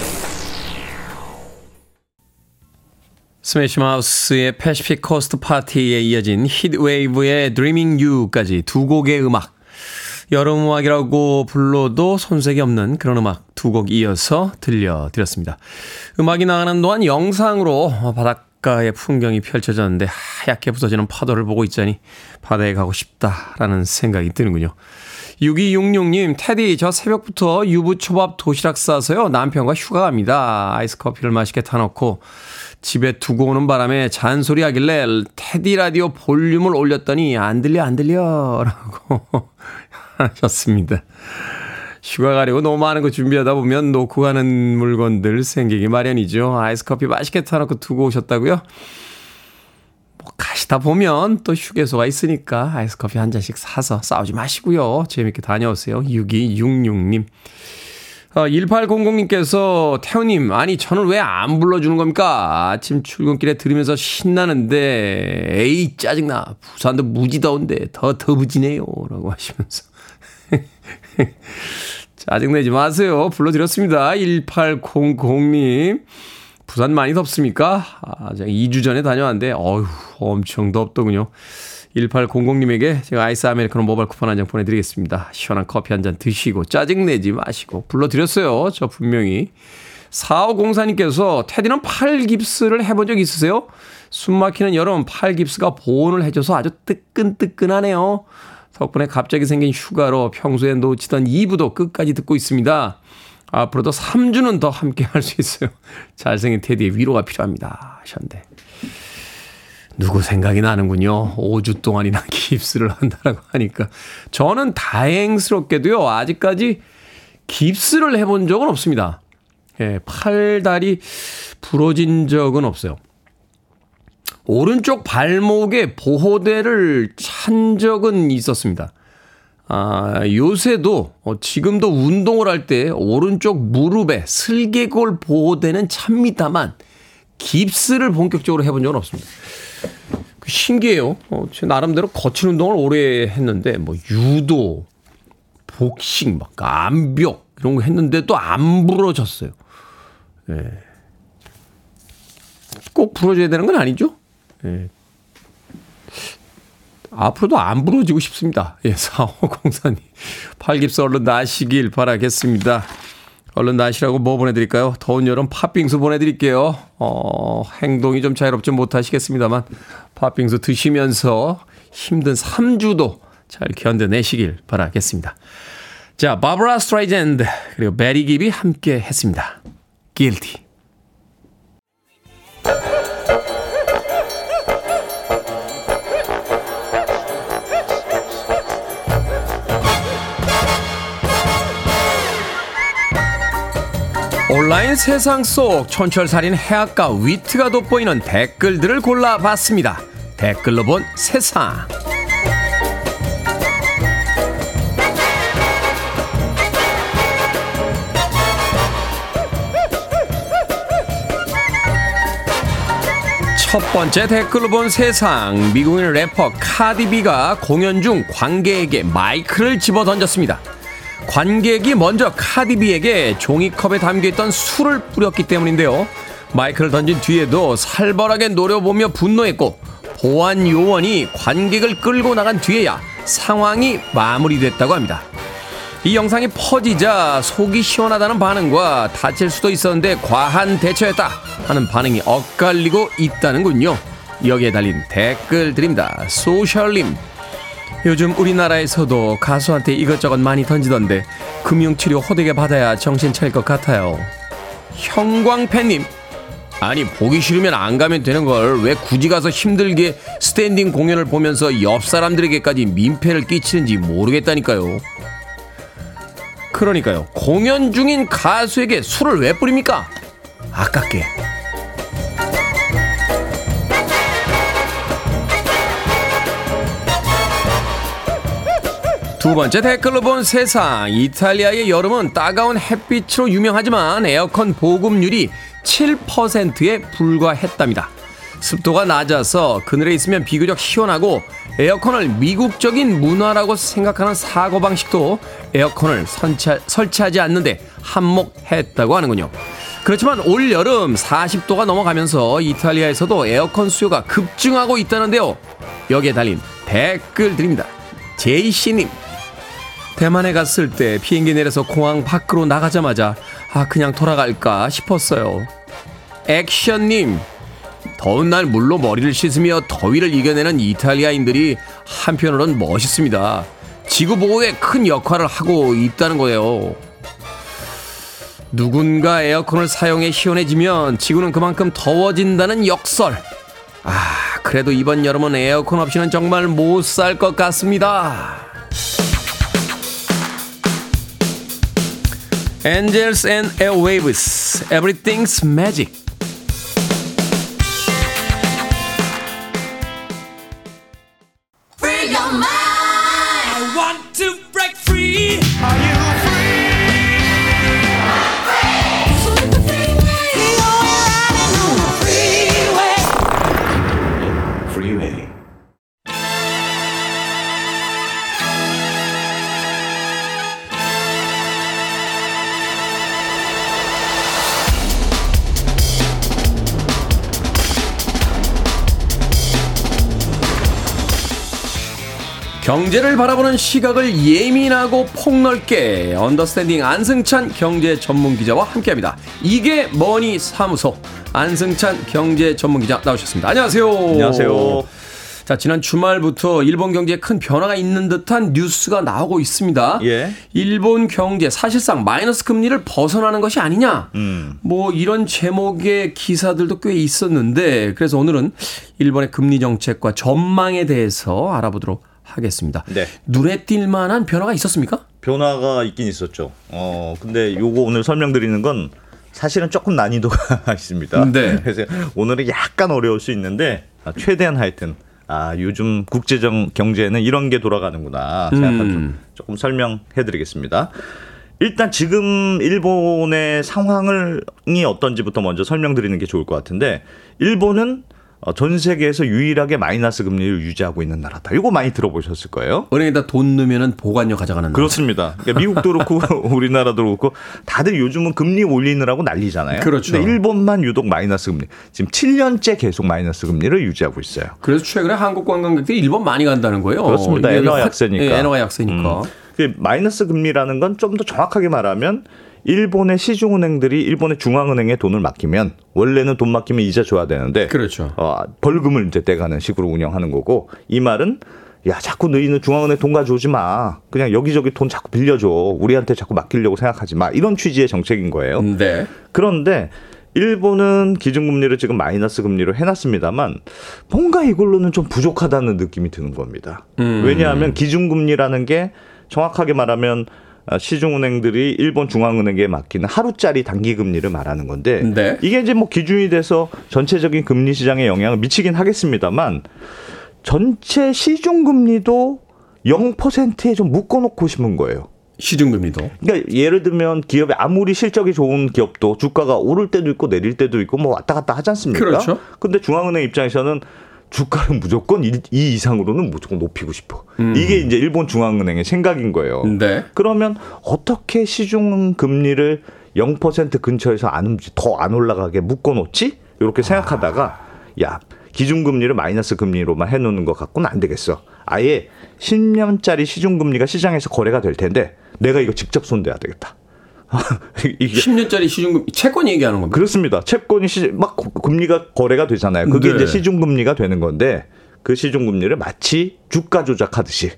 Smash Mouth의 Pacific Coast Party에 이어진 Heatwave의 Dreaming You까지 두 곡의 음악. 여름 음악이라고 불러도 손색이 없는 그런 음악 두 곡 이어서 들려드렸습니다. 음악이 나가는 동안 영상으로 바닷가의 풍경이 펼쳐졌는데 하얗게 부서지는 파도를 보고 있자니 바다에 가고 싶다라는 생각이 드는군요. 6266님, 테디, 저 새벽부터 유부초밥 도시락 싸서요. 남편과 휴가 갑니다. 아이스 커피를 맛있게 타놓고 집에 두고 오는 바람에 잔소리 하길래 테디 라디오 볼륨을 올렸더니 안 들려, 안 들려. 라고 *laughs* 하셨습니다. 휴가 가려고 너무 많은 거 준비하다 보면 놓고 가는 물건들 생기기 마련이죠. 아이스 커피 맛있게 타놓고 두고 오셨다고요? 뭐 가시다 보면 또 휴게소가 있으니까 아이스 커피 한 잔씩 사서 싸우지 마시고요. 재밌게 다녀오세요. 6266님. 어, 1800님께서 태우님, 아니, 저는 왜 안 불러주는 겁니까? 아침 출근길에 들으면서 신나는데, 에이, 짜증나. 부산도 무지 더운데, 더 더부지네요. 라고 하시면서. *laughs* 짜증내지 마세요. 불러드렸습니다. 1800님. 부산 많이 덥습니까? 아, 제가 2주 전에 다녀왔는데, 어휴, 엄청 덥더군요. 1800님에게 제가 아이스 아메리카노 모바일 쿠폰 한 장 보내드리겠습니다. 시원한 커피 한 잔 드시고, 짜증내지 마시고, 불러드렸어요. 저 분명히. 4504님께서 테디는 팔 깁스를 해본 적 있으세요? 숨 막히는 여름 팔 깁스가 보온을 해줘서 아주 뜨끈뜨끈하네요. 덕분에 갑자기 생긴 휴가로 평소에 놓치던 2부도 끝까지 듣고 있습니다. 앞으로도 3주는 더 함께 할 수 있어요. 잘생긴 테디의 위로가 필요합니다. 하셨는데. 누구 생각이 나는군요. 5주 동안이나 *laughs* 깁스를 한다라고 하니까. 저는 다행스럽게도요, 아직까지 깁스를 해본 적은 없습니다. 예, 팔다리 부러진 적은 없어요. 오른쪽 발목에 보호대를 찬 적은 있었습니다. 아, 요새도, 어, 지금도 운동을 할 때 오른쪽 무릎에 슬개골 보호대는 찹니다만, 깁스를 본격적으로 해본 적은 없습니다. 그 신기해요. 어, 제 나름대로 거친 운동을 오래 했는데, 뭐, 유도, 복싱, 막, 암벽, 이런 거 했는데 또안 부러졌어요. 예. 꼭 부러져야 되는 건 아니죠? 예. 앞으로도 안 부러지고 싶습니다. 예, *laughs* 4504님. 팔깁스 얼른 나시길 바라겠습니다. 얼른 나시라고 뭐 보내드릴까요? 더운 여름 팥빙수 보내드릴게요. 어, 행동이 좀 자유롭지 못하시겠습니다만, 팥빙수 드시면서 힘든 3주도 잘 견뎌내시길 바라겠습니다. 자, 바브라 스트라이샌드, 그리고 베리 깁이 함께 했습니다. Guilty. 온라인 세상 속 촌철살인 해학과 위트가 돋보이는 댓글들을 골라봤습니다. 댓글로 본 세상. 첫 번째 댓글로 본 세상. 미국인 래퍼 카디비가 공연 중 관객에게 마이크를 집어 던졌습니다. 관객이 먼저 카디비에게 종이컵에 담겨있던 술을 뿌렸기 때문인데요. 마이크를 던진 뒤에도 살벌하게 노려보며 분노했고 보안 요원이 관객을 끌고 나간 뒤에야 상황이 마무리됐다고 합니다. 이 영상이 퍼지자 속이 시원하다는 반응과 다칠 수도 있었는데 과한 대처였다 하는 반응이 엇갈리고 있다는군요. 여기에 달린 댓글 드립니다. 소셜님 요즘 우리나라에서도 가수한테 이것저것 많이 던지던데 금융치료 호되게 받아야 정신 차릴 것 같아요. 형광팬님, 아니 보기 싫으면 안 가면 되는 걸 왜 굳이 가서 힘들게 스탠딩 공연을 보면서 옆 사람들에게까지 민폐를 끼치는지 모르겠다니까요. 그러니까요. 공연 중인 가수에게 술을 왜 뿌립니까? 아깝게. 두 번째 댓글로 본 세상. 이탈리아의 여름은 따가운 햇빛으로 유명하지만 에어컨 보급률이 7%에 불과했답니다. 습도가 낮아서 그늘에 있으면 비교적 시원하고 에어컨을 미국적인 문화라고 생각하는 사고방식도 에어컨을 설치, 설치하지 않는데 한몫했다고 하는군요. 그렇지만 올 여름 40도가 넘어가면서 이탈리아에서도 에어컨 수요가 급증하고 있다는데요. 여기에 달린 댓글 드립니다. 제이씨님. 대만에 갔을 때 비행기 내려서 공항 밖으로 나가자마자 아 그냥 돌아갈까 싶었어요. 액션님 더운 날 물로 머리를 씻으며 더위를 이겨내는 이탈리아인들이 한편으론 멋있습니다. 지구 보호에 큰 역할을 하고 있다는 거예요. 누군가 에어컨을 사용해 시원해지면 지구는 그만큼 더워진다는 역설. 아, 그래도 이번 여름은 에어컨 없이는 정말 못 살 것 같습니다. Angels and Airwaves, Everything's Magic. 경제를 바라보는 시각을 예민하고 폭넓게 언더스탠딩 안승찬 경제 전문 기자와 함께합니다. 이게 머니 사무소 안승찬 경제 전문 기자 나오셨습니다. 안녕하세요. 안녕하세요. 자, 지난 주말부터 일본 경제에 큰 변화가 있는 듯한 뉴스가 나오고 있습니다. 예. 일본 경제 사실상 마이너스 금리를 벗어나는 것이 아니냐. 음. 뭐 이런 제목의 기사들도 꽤 있었는데 그래서 오늘은 일본의 금리 정책과 전망에 대해서 알아보도록 하겠습니다. 네. 눈에 띌 만한 변화가 있었습니까? 변화가 있긴 있었죠. 어, 근데 요거 오늘 설명드리는 건 사실은 조금 난이도가 *laughs* 있습니다. 네. 그래서 오늘은 약간 어려울 수 있는데 아, 최대한 하여튼 아, 요즘 국제적 경제에는 이런 게 돌아가는구나 생각하고 음. 조금 설명해 드리겠습니다. 일단 지금 일본의 상황이 어떤지부터 먼저 설명드리는 게 좋을 것 같은데 일본은 어, 전 세계에서 유일하게 마이너스 금리를 유지하고 있는 나라다. 이거 많이 들어보셨을 거예요. 은행에다 돈 넣으면 보관료 가져가는 나라. 그렇습니다. 그러니까 *laughs* 미국도 그렇고 *laughs* 우리나라도 그렇고 다들 요즘은 금리 올리느라고 난리잖아요. 그렇죠. 근데 일본만 유독 마이너스 금리. 지금 7년째 계속 마이너스 금리를 유지하고 있어요. 그래서 최근에 한국 관광객들이 일본 많이 간다는 거예요. 그렇습니다. 엔화 화- 약세니까. 예, 엔화가 약세니까. 음. 그 마이너스 금리라는 건 좀 더 정확하게 말하면 일본의 시중은행들이 일본의 중앙은행에 돈을 맡기면 원래는 돈 맡기면 이자 줘야 되는데 그렇죠. 어, 벌금을 이제 떼가는 식으로 운영하는 거고 이 말은 야 자꾸 너희는 중앙은행 돈 가져오지 마 그냥 여기저기 돈 자꾸 빌려줘 우리한테 자꾸 맡기려고 생각하지 마 이런 취지의 정책인 거예요. 네. 그런데 일본은 기준금리를 지금 마이너스 금리로 해놨습니다만 뭔가 이걸로는 좀 부족하다는 느낌이 드는 겁니다. 음. 왜냐하면 기준금리라는 게 정확하게 말하면 아, 시중은행들이 일본 중앙은행에 맡기는 하루짜리 단기 금리를 말하는 건데 네. 이게 이제 뭐 기준이 돼서 전체적인 금리 시장에 영향을 미치긴 하겠습니다만 전체 시중 금리도 0%에 좀 묶어놓고 싶은 거예요. 시중금리도. 그러니까 예를 들면 기업이 아무리 실적이 좋은 기업도 주가가 오를 때도 있고 내릴 때도 있고 뭐 왔다 갔다 하지 않습니까? 그렇죠. 근데 중앙은행 입장에서는 주가를 무조건 이, 이 이상으로는 무조건 높이고 싶어. 이게 이제 일본 중앙은행의 생각인 거예요. 음. 네. 그러면 어떻게 시중 금리를 0% 근처에서 안 움직 더안 올라가게 묶어 놓지? 이렇게 생각하다가 야, 기준 금리를 마이너스 금리로만 해 놓는 것 갖고는 안 되겠어. 아예 10년짜리 시중 금리가 시장에서 거래가 될 텐데 내가 이거 직접 손대야 되겠다. *laughs* 이게 10년짜리 시중금 채권 얘기하는 겁니다. 그렇습니다. 채권이 시, 막 금리가 거래가 되잖아요. 그게 네. 이제 시중 금리가 되는 건데 그 시중 금리를 마치 주가 조작하듯이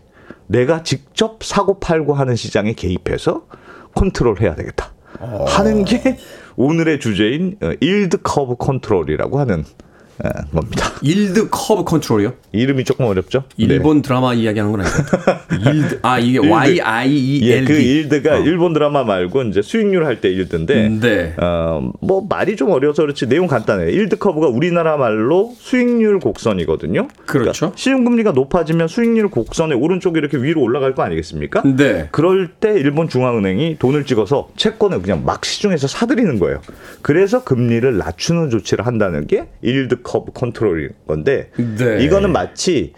내가 직접 사고 팔고 하는 시장에 개입해서 컨트롤해야 되겠다. 하는 게 오늘의 주제인 어, yield curve control이라고 하는 어, 겁니다. yield curve control이요? 이름이 조금 어렵죠? 네. 일본 드라마 이야기하는 건 아니죠. *laughs* yield 아 이게 yield. Y I E 예, L 그 D. yield가 일본 드라마 말고 이제 수익률 할 때 yield인데 네. 어, 뭐 말이 좀 어려워서 그렇지 내용 간단해요. yield curve가 우리나라 말로 수익률 곡선이거든요. 그렇죠. 그러니까 시중금리가 높아지면 수익률 곡선의 오른쪽이 이렇게 위로 올라갈 거 아니겠습니까? 네. 그럴 때 일본 중앙은행이 돈을 찍어서 채권을 그냥 막 시중에서 사들이는 거예요. 그래서 금리를 낮추는 조치를 한다는 게 yield curve control인 건데 네. 이거는 마치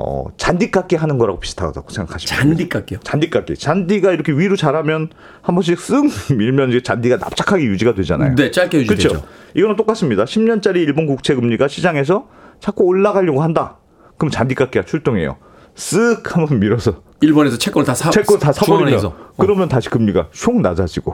어, 잔디깎기 하는 거라고 비슷하다고 생각하시면 됩니다. 잔디 깎기요. 잔디 깎기. 잔디가 이렇게 위로 자라면 한 번씩 쓱 밀면 이제 잔디가 납작하게 유지가 되잖아요. 네, 짧게 유지되죠. 그렇죠. 이거는 똑같습니다. 10년짜리 일본 국채 금리가 시장에서 자꾸 올라가려고 한다. 그럼 잔디 깎기가 출동해요. 쓱 한번 밀어서 일본에서 채권을 다 사. 채권 다 사버리면. 어. 그러면 다시 금리가 슉 낮아지고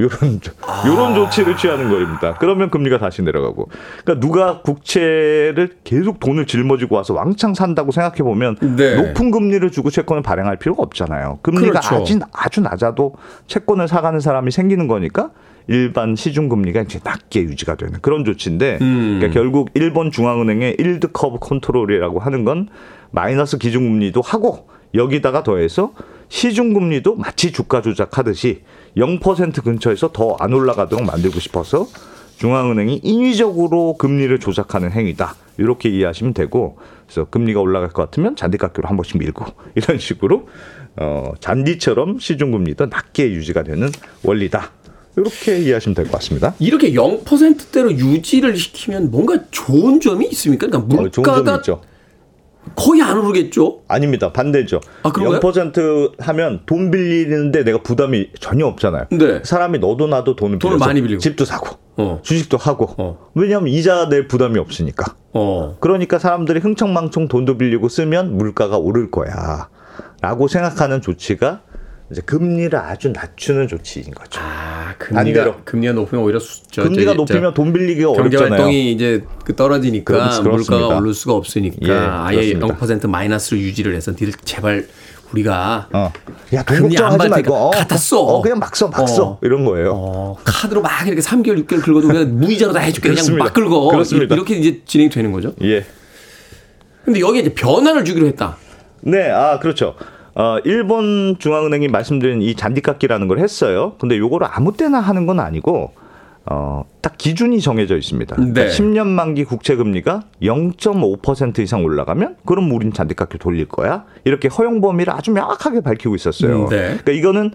요런 아. 요런 조치를 취하는 거입니다. 그러면 금리가 다시 내려가고. 그러니까 누가 국채를 계속 돈을 짊어지고 와서 왕창 산다고 생각해 보면 네. 높은 금리를 주고 채권을 발행할 필요가 없잖아요. 금리가 그렇죠. 아주 아주 낮아도 채권을 사가는 사람이 생기는 거니까 일반 시중 금리가 이제 낮게 유지가 되는 그런 조치인데 음. 그러니까 결국 일본 중앙은행의 yield curve control이라고 하는 건 마이너스 기준금리도 하고 여기다가 더해서 시중금리도 마치 주가 조작하듯이 0% 근처에서 더 안 올라가도록 만들고 싶어서 중앙은행이 인위적으로 금리를 조작하는 행위다. 이렇게 이해하시면 되고 그래서 금리가 올라갈 것 같으면 잔디깎기로 한 번씩 밀고 *laughs* 이런 식으로 어, 잔디처럼 시중금리도 낮게 유지가 되는 원리다. 이렇게 이해하시면 될 것 같습니다. 이렇게 0%대로 유지를 시키면 뭔가 좋은 점이 있습니까? 그러니까 어, 물가가 있죠. 거의 안 오르겠죠? 아닙니다. 반대죠. 아, 그런가요? 0% 하면 돈 빌리는데 내가 부담이 전혀 없잖아요. 네. 사람이 너도 나도 돈을 돈을 많이 빌리고. 집도 사고 어. 주식도 하고 어. 왜냐하면 이자 낼 부담이 없으니까. 어. 그러니까 사람들이 흥청망청 돈도 빌리고 쓰면 물가가 오를 거야. 라고 생각하는 조치가 이제 금리를 아주 낮추는 조치인 거죠. 아, 반대로. 금리가 금리가 높으면 오히려 수, 저, 금리가 저, 높으면 돈 빌리기가 경제 어렵잖아요. 활동이 이제 그 떨어지니까 그렇- 그렇습니다. 물가가 오를 수가 없으니까 예, 아예 그렇습니다. 0% 마이너스를 유지를 해서 니들 제발 우리가 어. 야, 돈 금리 안 걱정하지 말고 어, 갖다 써. 어, 그냥 막 써, 막 써. 어. 이런 거예요. 어, 카드로 막 이렇게 3개월, 6개월 긁어도 그냥 *laughs* 무이자로 다 해줄게. 그냥. 막 긁어. 그렇습니다. 이렇게 이제 진행이 되는 거죠. 예. 근데 여기에 이제 변화를 주기로 했다. 네, 아 그렇죠. 어, 일본 중앙은행이 말씀드린 이 잔디깎기라는 걸 했어요. 근데 요거를 아무 때나 하는 건 아니고 어, 딱 기준이 정해져 있습니다. 그러니까 네. 10년 만기 국채 금리가 0.5% 이상 올라가면 그럼 우린 잔디깎기 돌릴 거야. 이렇게 허용 범위를 아주 명확하게 밝히고 있었어요. 음, 네. 그러니까 이거는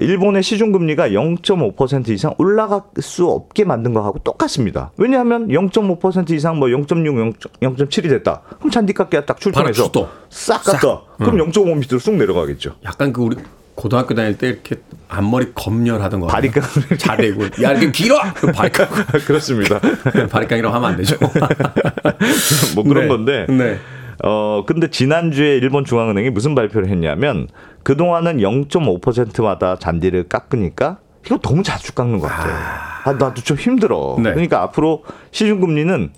일본의 시중 금리가 0.5% 이상 올라갈 수 없게 만든 거하고 똑같습니다. 왜냐하면 0.5% 이상 뭐 0.6, 0.7이 됐다. 그럼 잔디깎기가 딱 출동해서 출동. 싹 갔다. 그럼 0.5 밑으로 쑥 내려가겠죠. 약간 그 우리 고등학교 다닐 때 이렇게 앞머리 검열하던 거. 바리깡을 자대고. 야, 이렇게 길어! 그 바리깡. *laughs* 그렇습니다. *laughs* 바리깡이라고 하면 안 되죠. *laughs* 뭐 그런 네. 건데. 네. 어 근데 지난주에 일본 중앙은행이 무슨 발표를 했냐면 그 동안은 0.5%마다 잔디를 깎으니까 이거 너무 자주 깎는 것 같아요. 아 나도 좀 힘들어. 네. 그러니까 앞으로 시중 금리는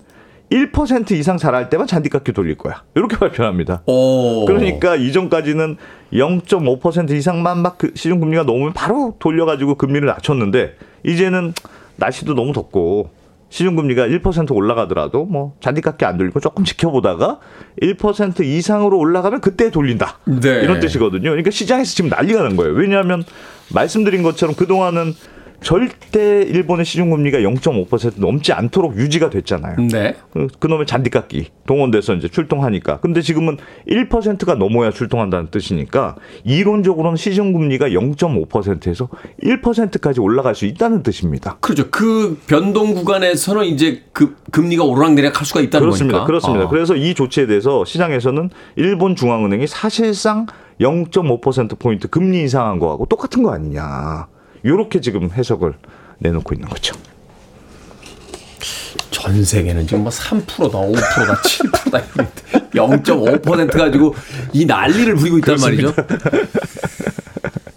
1% 이상 자랄 때만 잔디 깎기 돌릴 거야. 이렇게 *laughs* 발표합니다. 오. 그러니까 이전까지는 0.5% 이상만 막 그 시중 금리가 넘으면 바로 돌려가지고 금리를 낮췄는데 이제는 날씨도 너무 덥고 시중 금리가 1% 올라가더라도 뭐 잔디깎기 안 돌리고 조금 지켜보다가 1% 이상으로 올라가면 그때 돌린다. 네. 이런 뜻이거든요. 그러니까 시장에서 지금 난리가 난 거예요. 왜냐하면 말씀드린 것처럼 그 동안은 절대 일본의 시중 금리가 0.5% 넘지 않도록 유지가 됐잖아요. 네. 그- 그놈의 잔디깎기 동원돼서 이제 출동하니까. 근데 지금은 1%가 넘어야 출동한다는 뜻이니까 이론적으로는 시중금리가 0.5%에서 1%까지 올라갈 수 있다는 뜻입니다. 그렇죠. 그 변동 구간에서는 이제 그 금리가 오르락내리락 할 수가 있다는 그렇습니다. 거니까. 그렇습니다. 아. 그래서 이 조치에 대해서 시장에서는 일본 중앙은행이 사실상 0.5% 포인트 금리 인상한 거하고 똑같은 거 아니냐. 요렇게 지금 해석을 내놓고 있는 거죠. 전 세계는 지금 뭐 3%다, 5%다, 7%다 이런데 0.5% 가지고 이 난리를 부리고 있단 말이죠.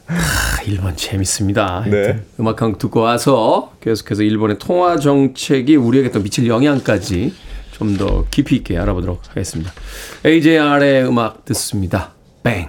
아, 일본 재밌습니다. 네. 음악 한 곡 듣고 와서 계속해서 일본의 통화 정책이 우리에게 또 미칠 영향까지 좀 더 깊이 있게 알아보도록 하겠습니다. AJR의 음악 듣습니다. Bang.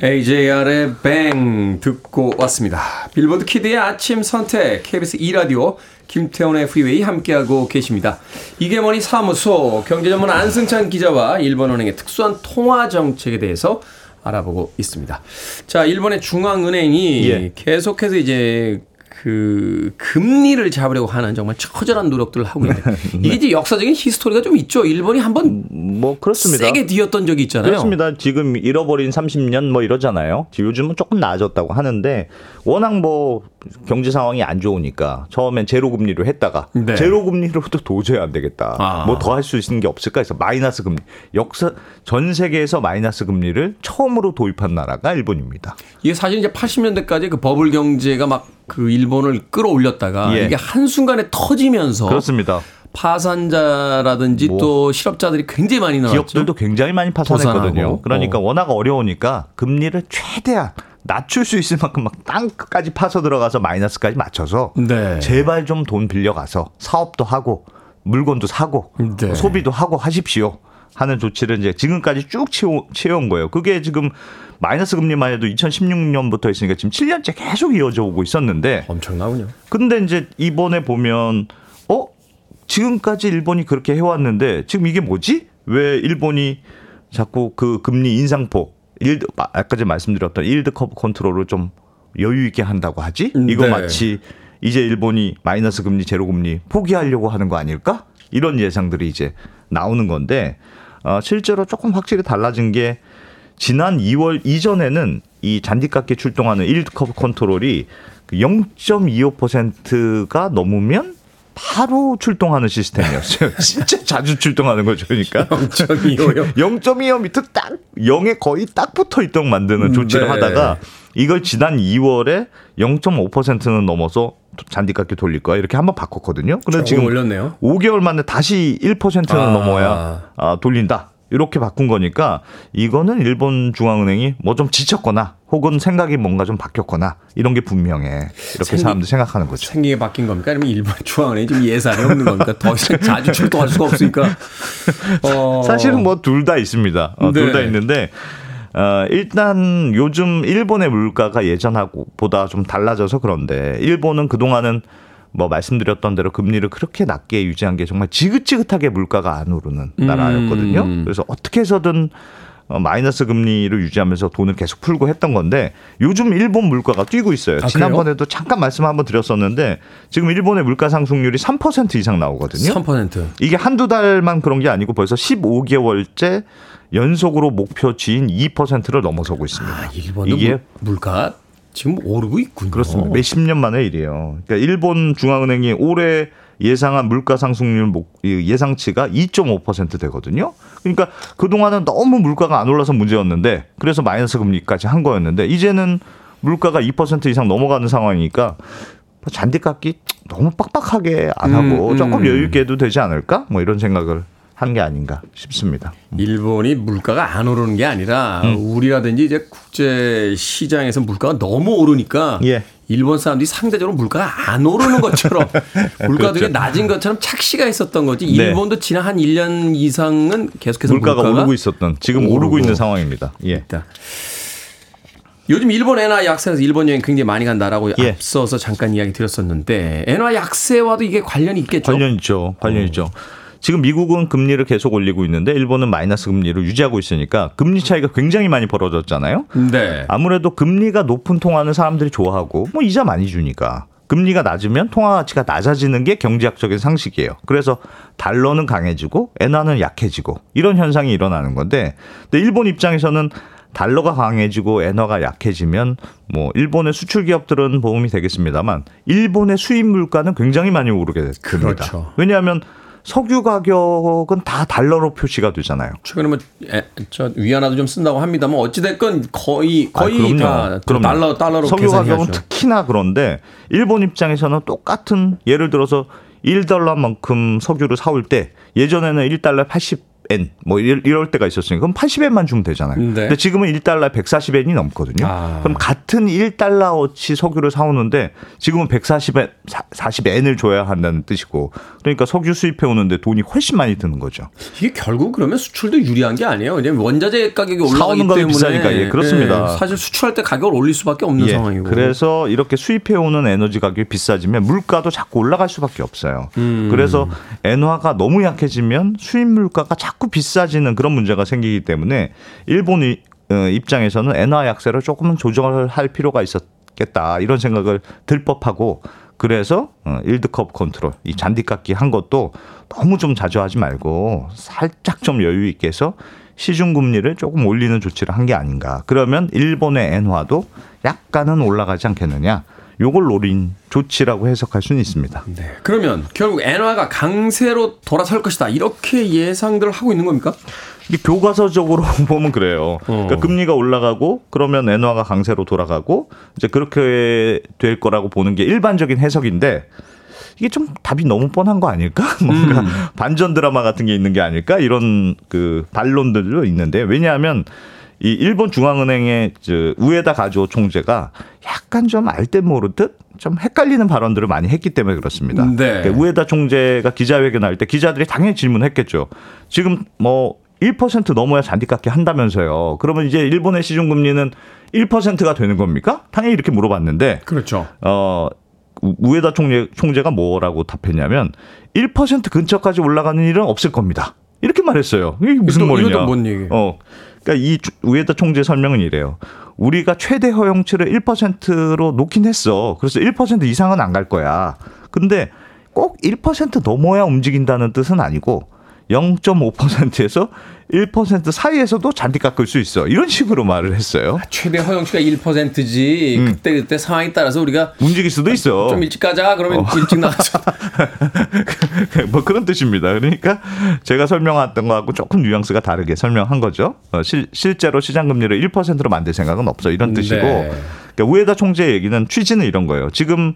AJR의 Bang 듣고 왔습니다. 빌보드 키드의 아침 선택 KBS 2라디오 김태훈의 프리웨이 함께하고 계십니다. 이게 머니 사무소 경제전문 안승찬 기자와 일본은행의 특수한 통화 정책에 대해서 알아보고 있습니다. 자, 일본의 중앙은행이 예. 계속해서 이제 그 금리를 잡으려고 하는 정말 처절한 노력들을 하고 있는데 *laughs* 이게 이제 역사적인 히스토리가 좀 있죠. 일본이 한번 뭐 그렇습니다. 세게 뒤었던 적이 있잖아요. 그렇습니다. 지금 잃어버린 30년 뭐 이러잖아요. 지금 요즘은 조금 나아졌다고 하는데 워낙 뭐 경제 상황이 안 좋으니까 처음엔 제로 금리로 했다가 네. 제로 금리로도 도저히 안 되겠다. 아. 뭐더 할 수 있는 게 없을까 해서 마이너스 금리. 역사 전 세계에서 마이너스 금리를 처음으로 도입한 나라가 일본입니다. 이게 사실 이제 80년대까지 그 버블 경제가 막 그 일본을 끌어올렸다가 예. 이게 한 순간에 터지면서 그렇습니다. 파산자라든지 뭐. 또 실업자들이 굉장히 많이 나왔죠. 기업들도 굉장히 많이 파산했거든요. 그러니까 어. 워낙 어려우니까 금리를 최대한 낮출 수 있을 만큼 막 땅까지 파서 들어가서 마이너스까지 맞춰서 네. 제발 좀 돈 빌려가서 사업도 하고 물건도 사고 네. 소비도 하고 하십시오. 하는 조치를 이제 지금까지 쭉 채워, 채워온 거예요. 그게 지금 마이너스 금리만 해도 2016년부터 있으니까 지금 7년째 계속 이어져 오고 있었는데 엄청나군요. 근데 이제 이번에 보면 어 지금까지 일본이 그렇게 해왔는데 지금 이게 뭐지? 왜 일본이 자꾸 그 금리 인상폭 yield 아, 아까 전에 말씀드렸던 yield curve control을 좀 여유 있게 한다고 하지? 이거 네. 마치 이제 일본이 마이너스 금리 제로 금리 포기하려고 하는 거 아닐까? 이런 예상들이 이제 나오는 건데 어, 실제로 조금 확실히 달라진 게 지난 2월 이전에는 이 잔디깎기 출동하는 일드 커브 컨트롤이 그 0.25%가 넘으면 바로 출동하는 시스템이었어요. *laughs* 진짜 자주 출동하는 거죠. 그러니까 0.25요. 0.25 *laughs* 밑에 딱 0에 거의 딱 붙어 있도록 만드는 조치를 네. 하다가 이걸 지난 2월에 0.5%는 넘어서 잔디깎기 돌릴 거야 이렇게 한번 바꿨거든요. 근데 지금 올렸네요. 5개월 만에 다시 1%는 아. 넘어야 아, 돌린다. 이렇게 바꾼 거니까 이거는 일본 중앙은행이 뭐 좀 지쳤거나 혹은 생각이 뭔가 좀 바뀌었거나 이런 게 분명해. 이렇게 생기- 사람들이 생각하는 거죠. 생기게 바뀐 겁니까? 아니면 일본 *laughs* 중앙은행이 좀 예산이 없는 겁니까? 더 이상 자주 출동할 수가 없으니까. *laughs* 어. 사실은 뭐 둘 다 있습니다. 네. 둘다 있는데 어, 일단 요즘 일본의 물가가 예전하고 보다 좀 달라져서 그런데 일본은 그동안은 뭐 말씀드렸던 대로 금리를 그렇게 낮게 유지한 게 정말 지긋지긋하게 물가가 안 오르는 나라였거든요. 음. 그래서 어떻게 해서든 어, 마이너스 금리를 유지하면서 돈을 계속 풀고 했던 건데 요즘 일본 물가가 뛰고 있어요. 아, 지난번에도 잠깐 말씀 한번 드렸었는데 지금 일본의 물가 상승률이 3% 이상 나오거든요. 3%. 이게 한두 달만 그런 게 아니고 벌써 15개월째 연속으로 목표치인 2%를 넘어서고 있습니다. 아, 이게 물- 물가가 지금 오르고 있군요. 그렇습니다. 몇십 년 만의 일이에요. 그러니까 일본 중앙은행이 올해 예상한 물가 상승률 예상치가 2.5% 되거든요. 그러니까 그동안은 너무 물가가 안 올라서 문제였는데 그래서 마이너스 금리까지 한 거였는데 이제는 물가가 2% 이상 넘어가는 상황이니까 뭐 잔디 깎기 너무 빡빡하게 안 하고 음, 조금 음. 여유 있게 해도 되지 않을까? 뭐 이런 생각을 한 게 아닌가 싶습니다. 일본이 물가가 안 오르는 게 아니라 우리라든지 이제 국제 시장에서 물가가 너무 오르니까 예. 일본 사람들이 상대적으로 물가가 안 오르는 것처럼 물가가 *laughs* 되게 그렇죠. 낮은 것처럼 착시가 있었던 거지. 네. 일본도 지난 한 1년 이상은 계속해서 물가가, 물가가, 오르고 있었던 지금 오르고 오르고 있는 상황입니다. 예. 있다. 요즘 일본 엔화 약세에서 일본 여행 굉장히 많이 간다라고 예. 앞서서 잠깐 이야기 드렸었는데 엔화 약세와도 이게 관련이 있겠죠. 관련 있죠. 관련 있죠. 지금 미국은 금리를 계속 올리고 있는데 일본은 마이너스 금리를 유지하고 있으니까 금리 차이가 굉장히 많이 벌어졌잖아요. 네. 아무래도 금리가 높은 통화는 사람들이 좋아하고 뭐 이자 많이 주니까 금리가 낮으면 통화 가치가 낮아지는 게 경제학적인 상식이에요. 그래서 달러는 강해지고 엔화는 약해지고 이런 현상이 일어나는 건데 근데 일본 입장에서는 달러가 강해지고 엔화가 약해지면 뭐 일본의 수출 기업들은 도움이 되겠습니다만 일본의 수입 물가는 굉장히 많이 오르게 됩니다. 그렇죠. 왜냐하면 석유 가격은 다 달러로 표시가 되잖아요. 최근에 뭐저 위안화도 좀 쓴다고 합니다만 어찌 됐건 거의 거의 아, 그럼요. 다 그럼요. 달러 달러로 석유 가격은 계산해야죠. 특히나 그런데 일본 입장에서는 똑같은 예를 들어서 1달러만큼 석유를 사올 때 예전에는 1달러에 80 엔 뭐 이럴, 때가 있었으니까 그럼 80엔만 주면 되잖아요. 네. 근데 지금은 1달러에 140엔이 넘거든요. 아. 그럼 같은 1달러어치 석유를 사오는데 지금은 140엔 40엔을 줘야 한다는 뜻이고 그러니까 석유 수입해 오는데 돈이 훨씬 많이 드는 거죠. 이게 결국 그러면 수출도 유리한 게 아니에요. 왜냐면 원자재 가격이 올라가기 때문에 비싸니까, 예, 그렇습니다. 예, 사실 수출할 때 가격을 올릴 수밖에 없는 예, 상황이고. 그래서 이렇게 수입해 오는 에너지 가격이 비싸지면 물가도 자꾸 올라갈 수밖에 없어요. 그래서 엔화가 너무 약해지면 수입 물가가 자꾸 비싸지는 그런 문제가 생기기 때문에 일본 어, 입장에서는 엔화 약세를 조금은 조정을 할 필요가 있었겠다 이런 생각을 들 법하고 그래서 어, 일드컵 컨트롤 이 잔디 깎기 한 것도 너무 좀 자주 하지 말고 살짝 좀 여유 있게 해서 시중 금리를 조금 올리는 조치를 한 게 아닌가. 그러면 일본의 엔화도 약간은 올라가지 않겠느냐. 요걸 노린 조치라고 해석할 수는 있습니다. 네. 그러면 결국 엔화가 강세로 돌아설 것이다. 이렇게 예상들을 하고 있는 겁니까? 이게 교과서적으로 *laughs* 보면 그래요. 어. 그러니까 금리가 올라가고 그러면 엔화가 강세로 돌아가고 이제 그렇게 될 거라고 보는 게 일반적인 해석인데 이게 좀 답이 너무 뻔한 거 아닐까? *laughs* 뭔가 반전 드라마 같은 게 있는 게 아닐까? 이런 그 반론들도 있는데 왜냐하면 이 일본 중앙은행의 저 우에다 가조 총재가 약간 좀 알듯 모르듯 좀 헷갈리는 발언들을 많이 했기 때문에 그렇습니다. 네. 그러니까 우에다 총재가 기자회견할 때 기자들이 당연히 질문했겠죠. 지금 뭐 1% 넘어야 잔디깎기 한다면서요. 그러면 이제 일본의 시중 금리는 1%가 되는 겁니까? 당연히 이렇게 물어봤는데 그렇죠. 어 우- 우에다 총재, 총재가 뭐라고 답했냐면 1% 근처까지 올라가는 일은 없을 겁니다. 이렇게 말했어요. 이게 무슨 말이냐? 어, 그러니까 이 주- 우에다 총재 설명은 이래요. 우리가 최대 허용치를 1%로 놓긴 했어. 그래서 1% 이상은 안 갈 거야. 근데 꼭 1% 넘어야 움직인다는 뜻은 아니고 0.5%에서 1% 사이에서도 잔디 깎을 수 있어. 이런 식으로 말을 했어요. 최대 허용치가 1%지. 음. 그때 그때 상황에 따라서 우리가 움직일 수도 있어. 좀 일찍 가자 그러면 어. 일찍 나가서 *laughs* 뭐 그런 뜻입니다. 그러니까 제가 설명했던 거하고 조금 뉘앙스가 다르게 설명한 거죠. 어, 실, 실제로 시장 금리를 1%로 만들 생각은 없어. 이런 뜻이고. 네. 그러니까 우에다 총재 얘기는 취지는 이런 거예요. 지금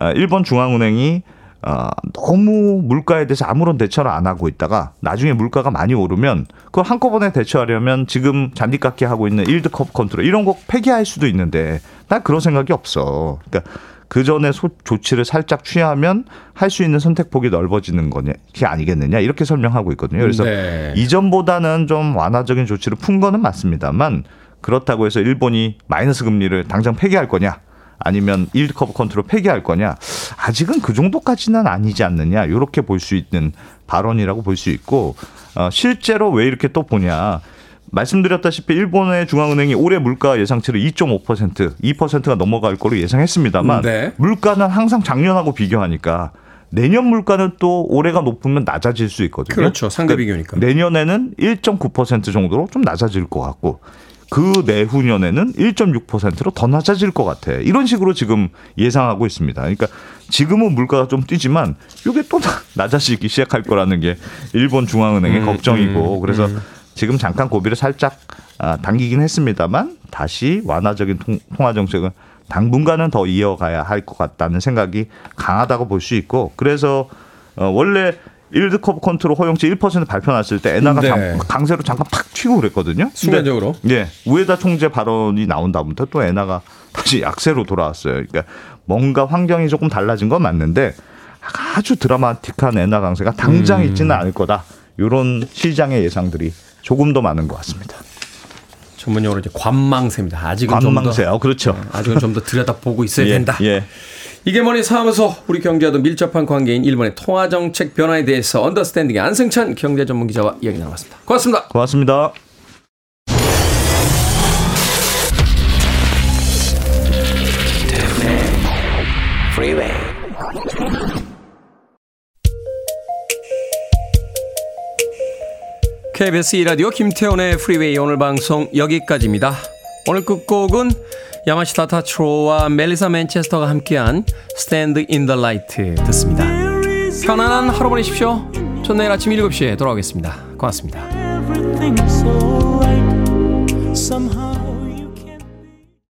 어, 일본 중앙은행이 어, 너무 물가에 대해서 아무런 대처를 안 하고 있다가 나중에 물가가 많이 오르면 그걸 한꺼번에 대처하려면 지금 잔디 깎기 하고 있는 일드 컵 컨트롤 이런 거 폐기할 수도 있는데 난 그런 생각이 없어. 그러니까 그 전에 조치를 살짝 취하면 할 수 있는 선택폭이 넓어지는 거냐, 게 아니겠느냐 이렇게 설명하고 있거든요. 그래서 네. 이전보다는 좀 완화적인 조치를 푼 거는 맞습니다만 그렇다고 해서 일본이 마이너스 금리를 당장 폐기할 거냐 아니면 yield curve control 폐기할 거냐 아직은 그 정도까지는 아니지 않느냐 이렇게 볼 수 있는 발언이라고 볼 수 있고 어, 실제로 왜 이렇게 또 보냐 말씀드렸다시피 일본의 중앙은행이 올해 물가 예상치를 2.5% 2%가 넘어갈 거로 예상했습니다만 네. 물가는 항상 작년하고 비교하니까 내년 물가는 또 올해가 높으면 낮아질 수 있거든요. 그렇죠. 상대 그러니까 비교니까. 내년에는 1.9% 정도로 좀 낮아질 것 같고 그 내후년에는 1.6%로 더 낮아질 것 같아. 이런 식으로 지금 예상하고 있습니다. 그러니까 지금은 물가가 좀 뛰지만 이게 또 낮아지기 시작할 거라는 게 일본 중앙은행의 음, 걱정이고 그래서 지금 잠깐 고비를 살짝 아, 당기긴 했습니다만 다시 완화적인 통, 통화 정책은 당분간은 더 이어가야 할 것 같다는 생각이 강하다고 볼 수 있고 그래서 어, 원래 yield curve control 허용치 1% 발표 났을 때 엔화가 네. 잠- 강세로 잠깐 팍 튀고 그랬거든요. 순간적으로. 예, 우에다 총재 발언이 나온 다음부터 또 엔화가 다시 약세로 돌아왔어요. 그러니까 뭔가 환경이 조금 달라진 건 맞는데 아주 드라마틱한 엔화 강세가 당장 음. 있지는 않을 거다. 이런 시장의 예상들이 조금 더 많은 것 같습니다. 전문용어로 이제 관망세입니다. 아직은 관망세요. 그렇죠. 아직은 좀 더 들여다보고 있어야 *laughs* 예, 된다. 예. 이게 뭐니 사무소 우리 경제와도 밀접한 관계인 일본의 통화 정책 변화에 대해서 언더스탠딩의 안승찬 경제 전문 기자와 이야기 나눠봤습니다. 고맙습니다. 고맙습니다. KBS 2라디오 김태훈의 프리웨이 오늘 방송 여기까지입니다. 오늘 끝곡은 야마시타 타츠로와 멜리사 맨체스터가 함께한 Stand in the Light 듣습니다. 편안한 하루 보내십시오. 전 내일 아침 7시에 돌아오겠습니다. 고맙습니다.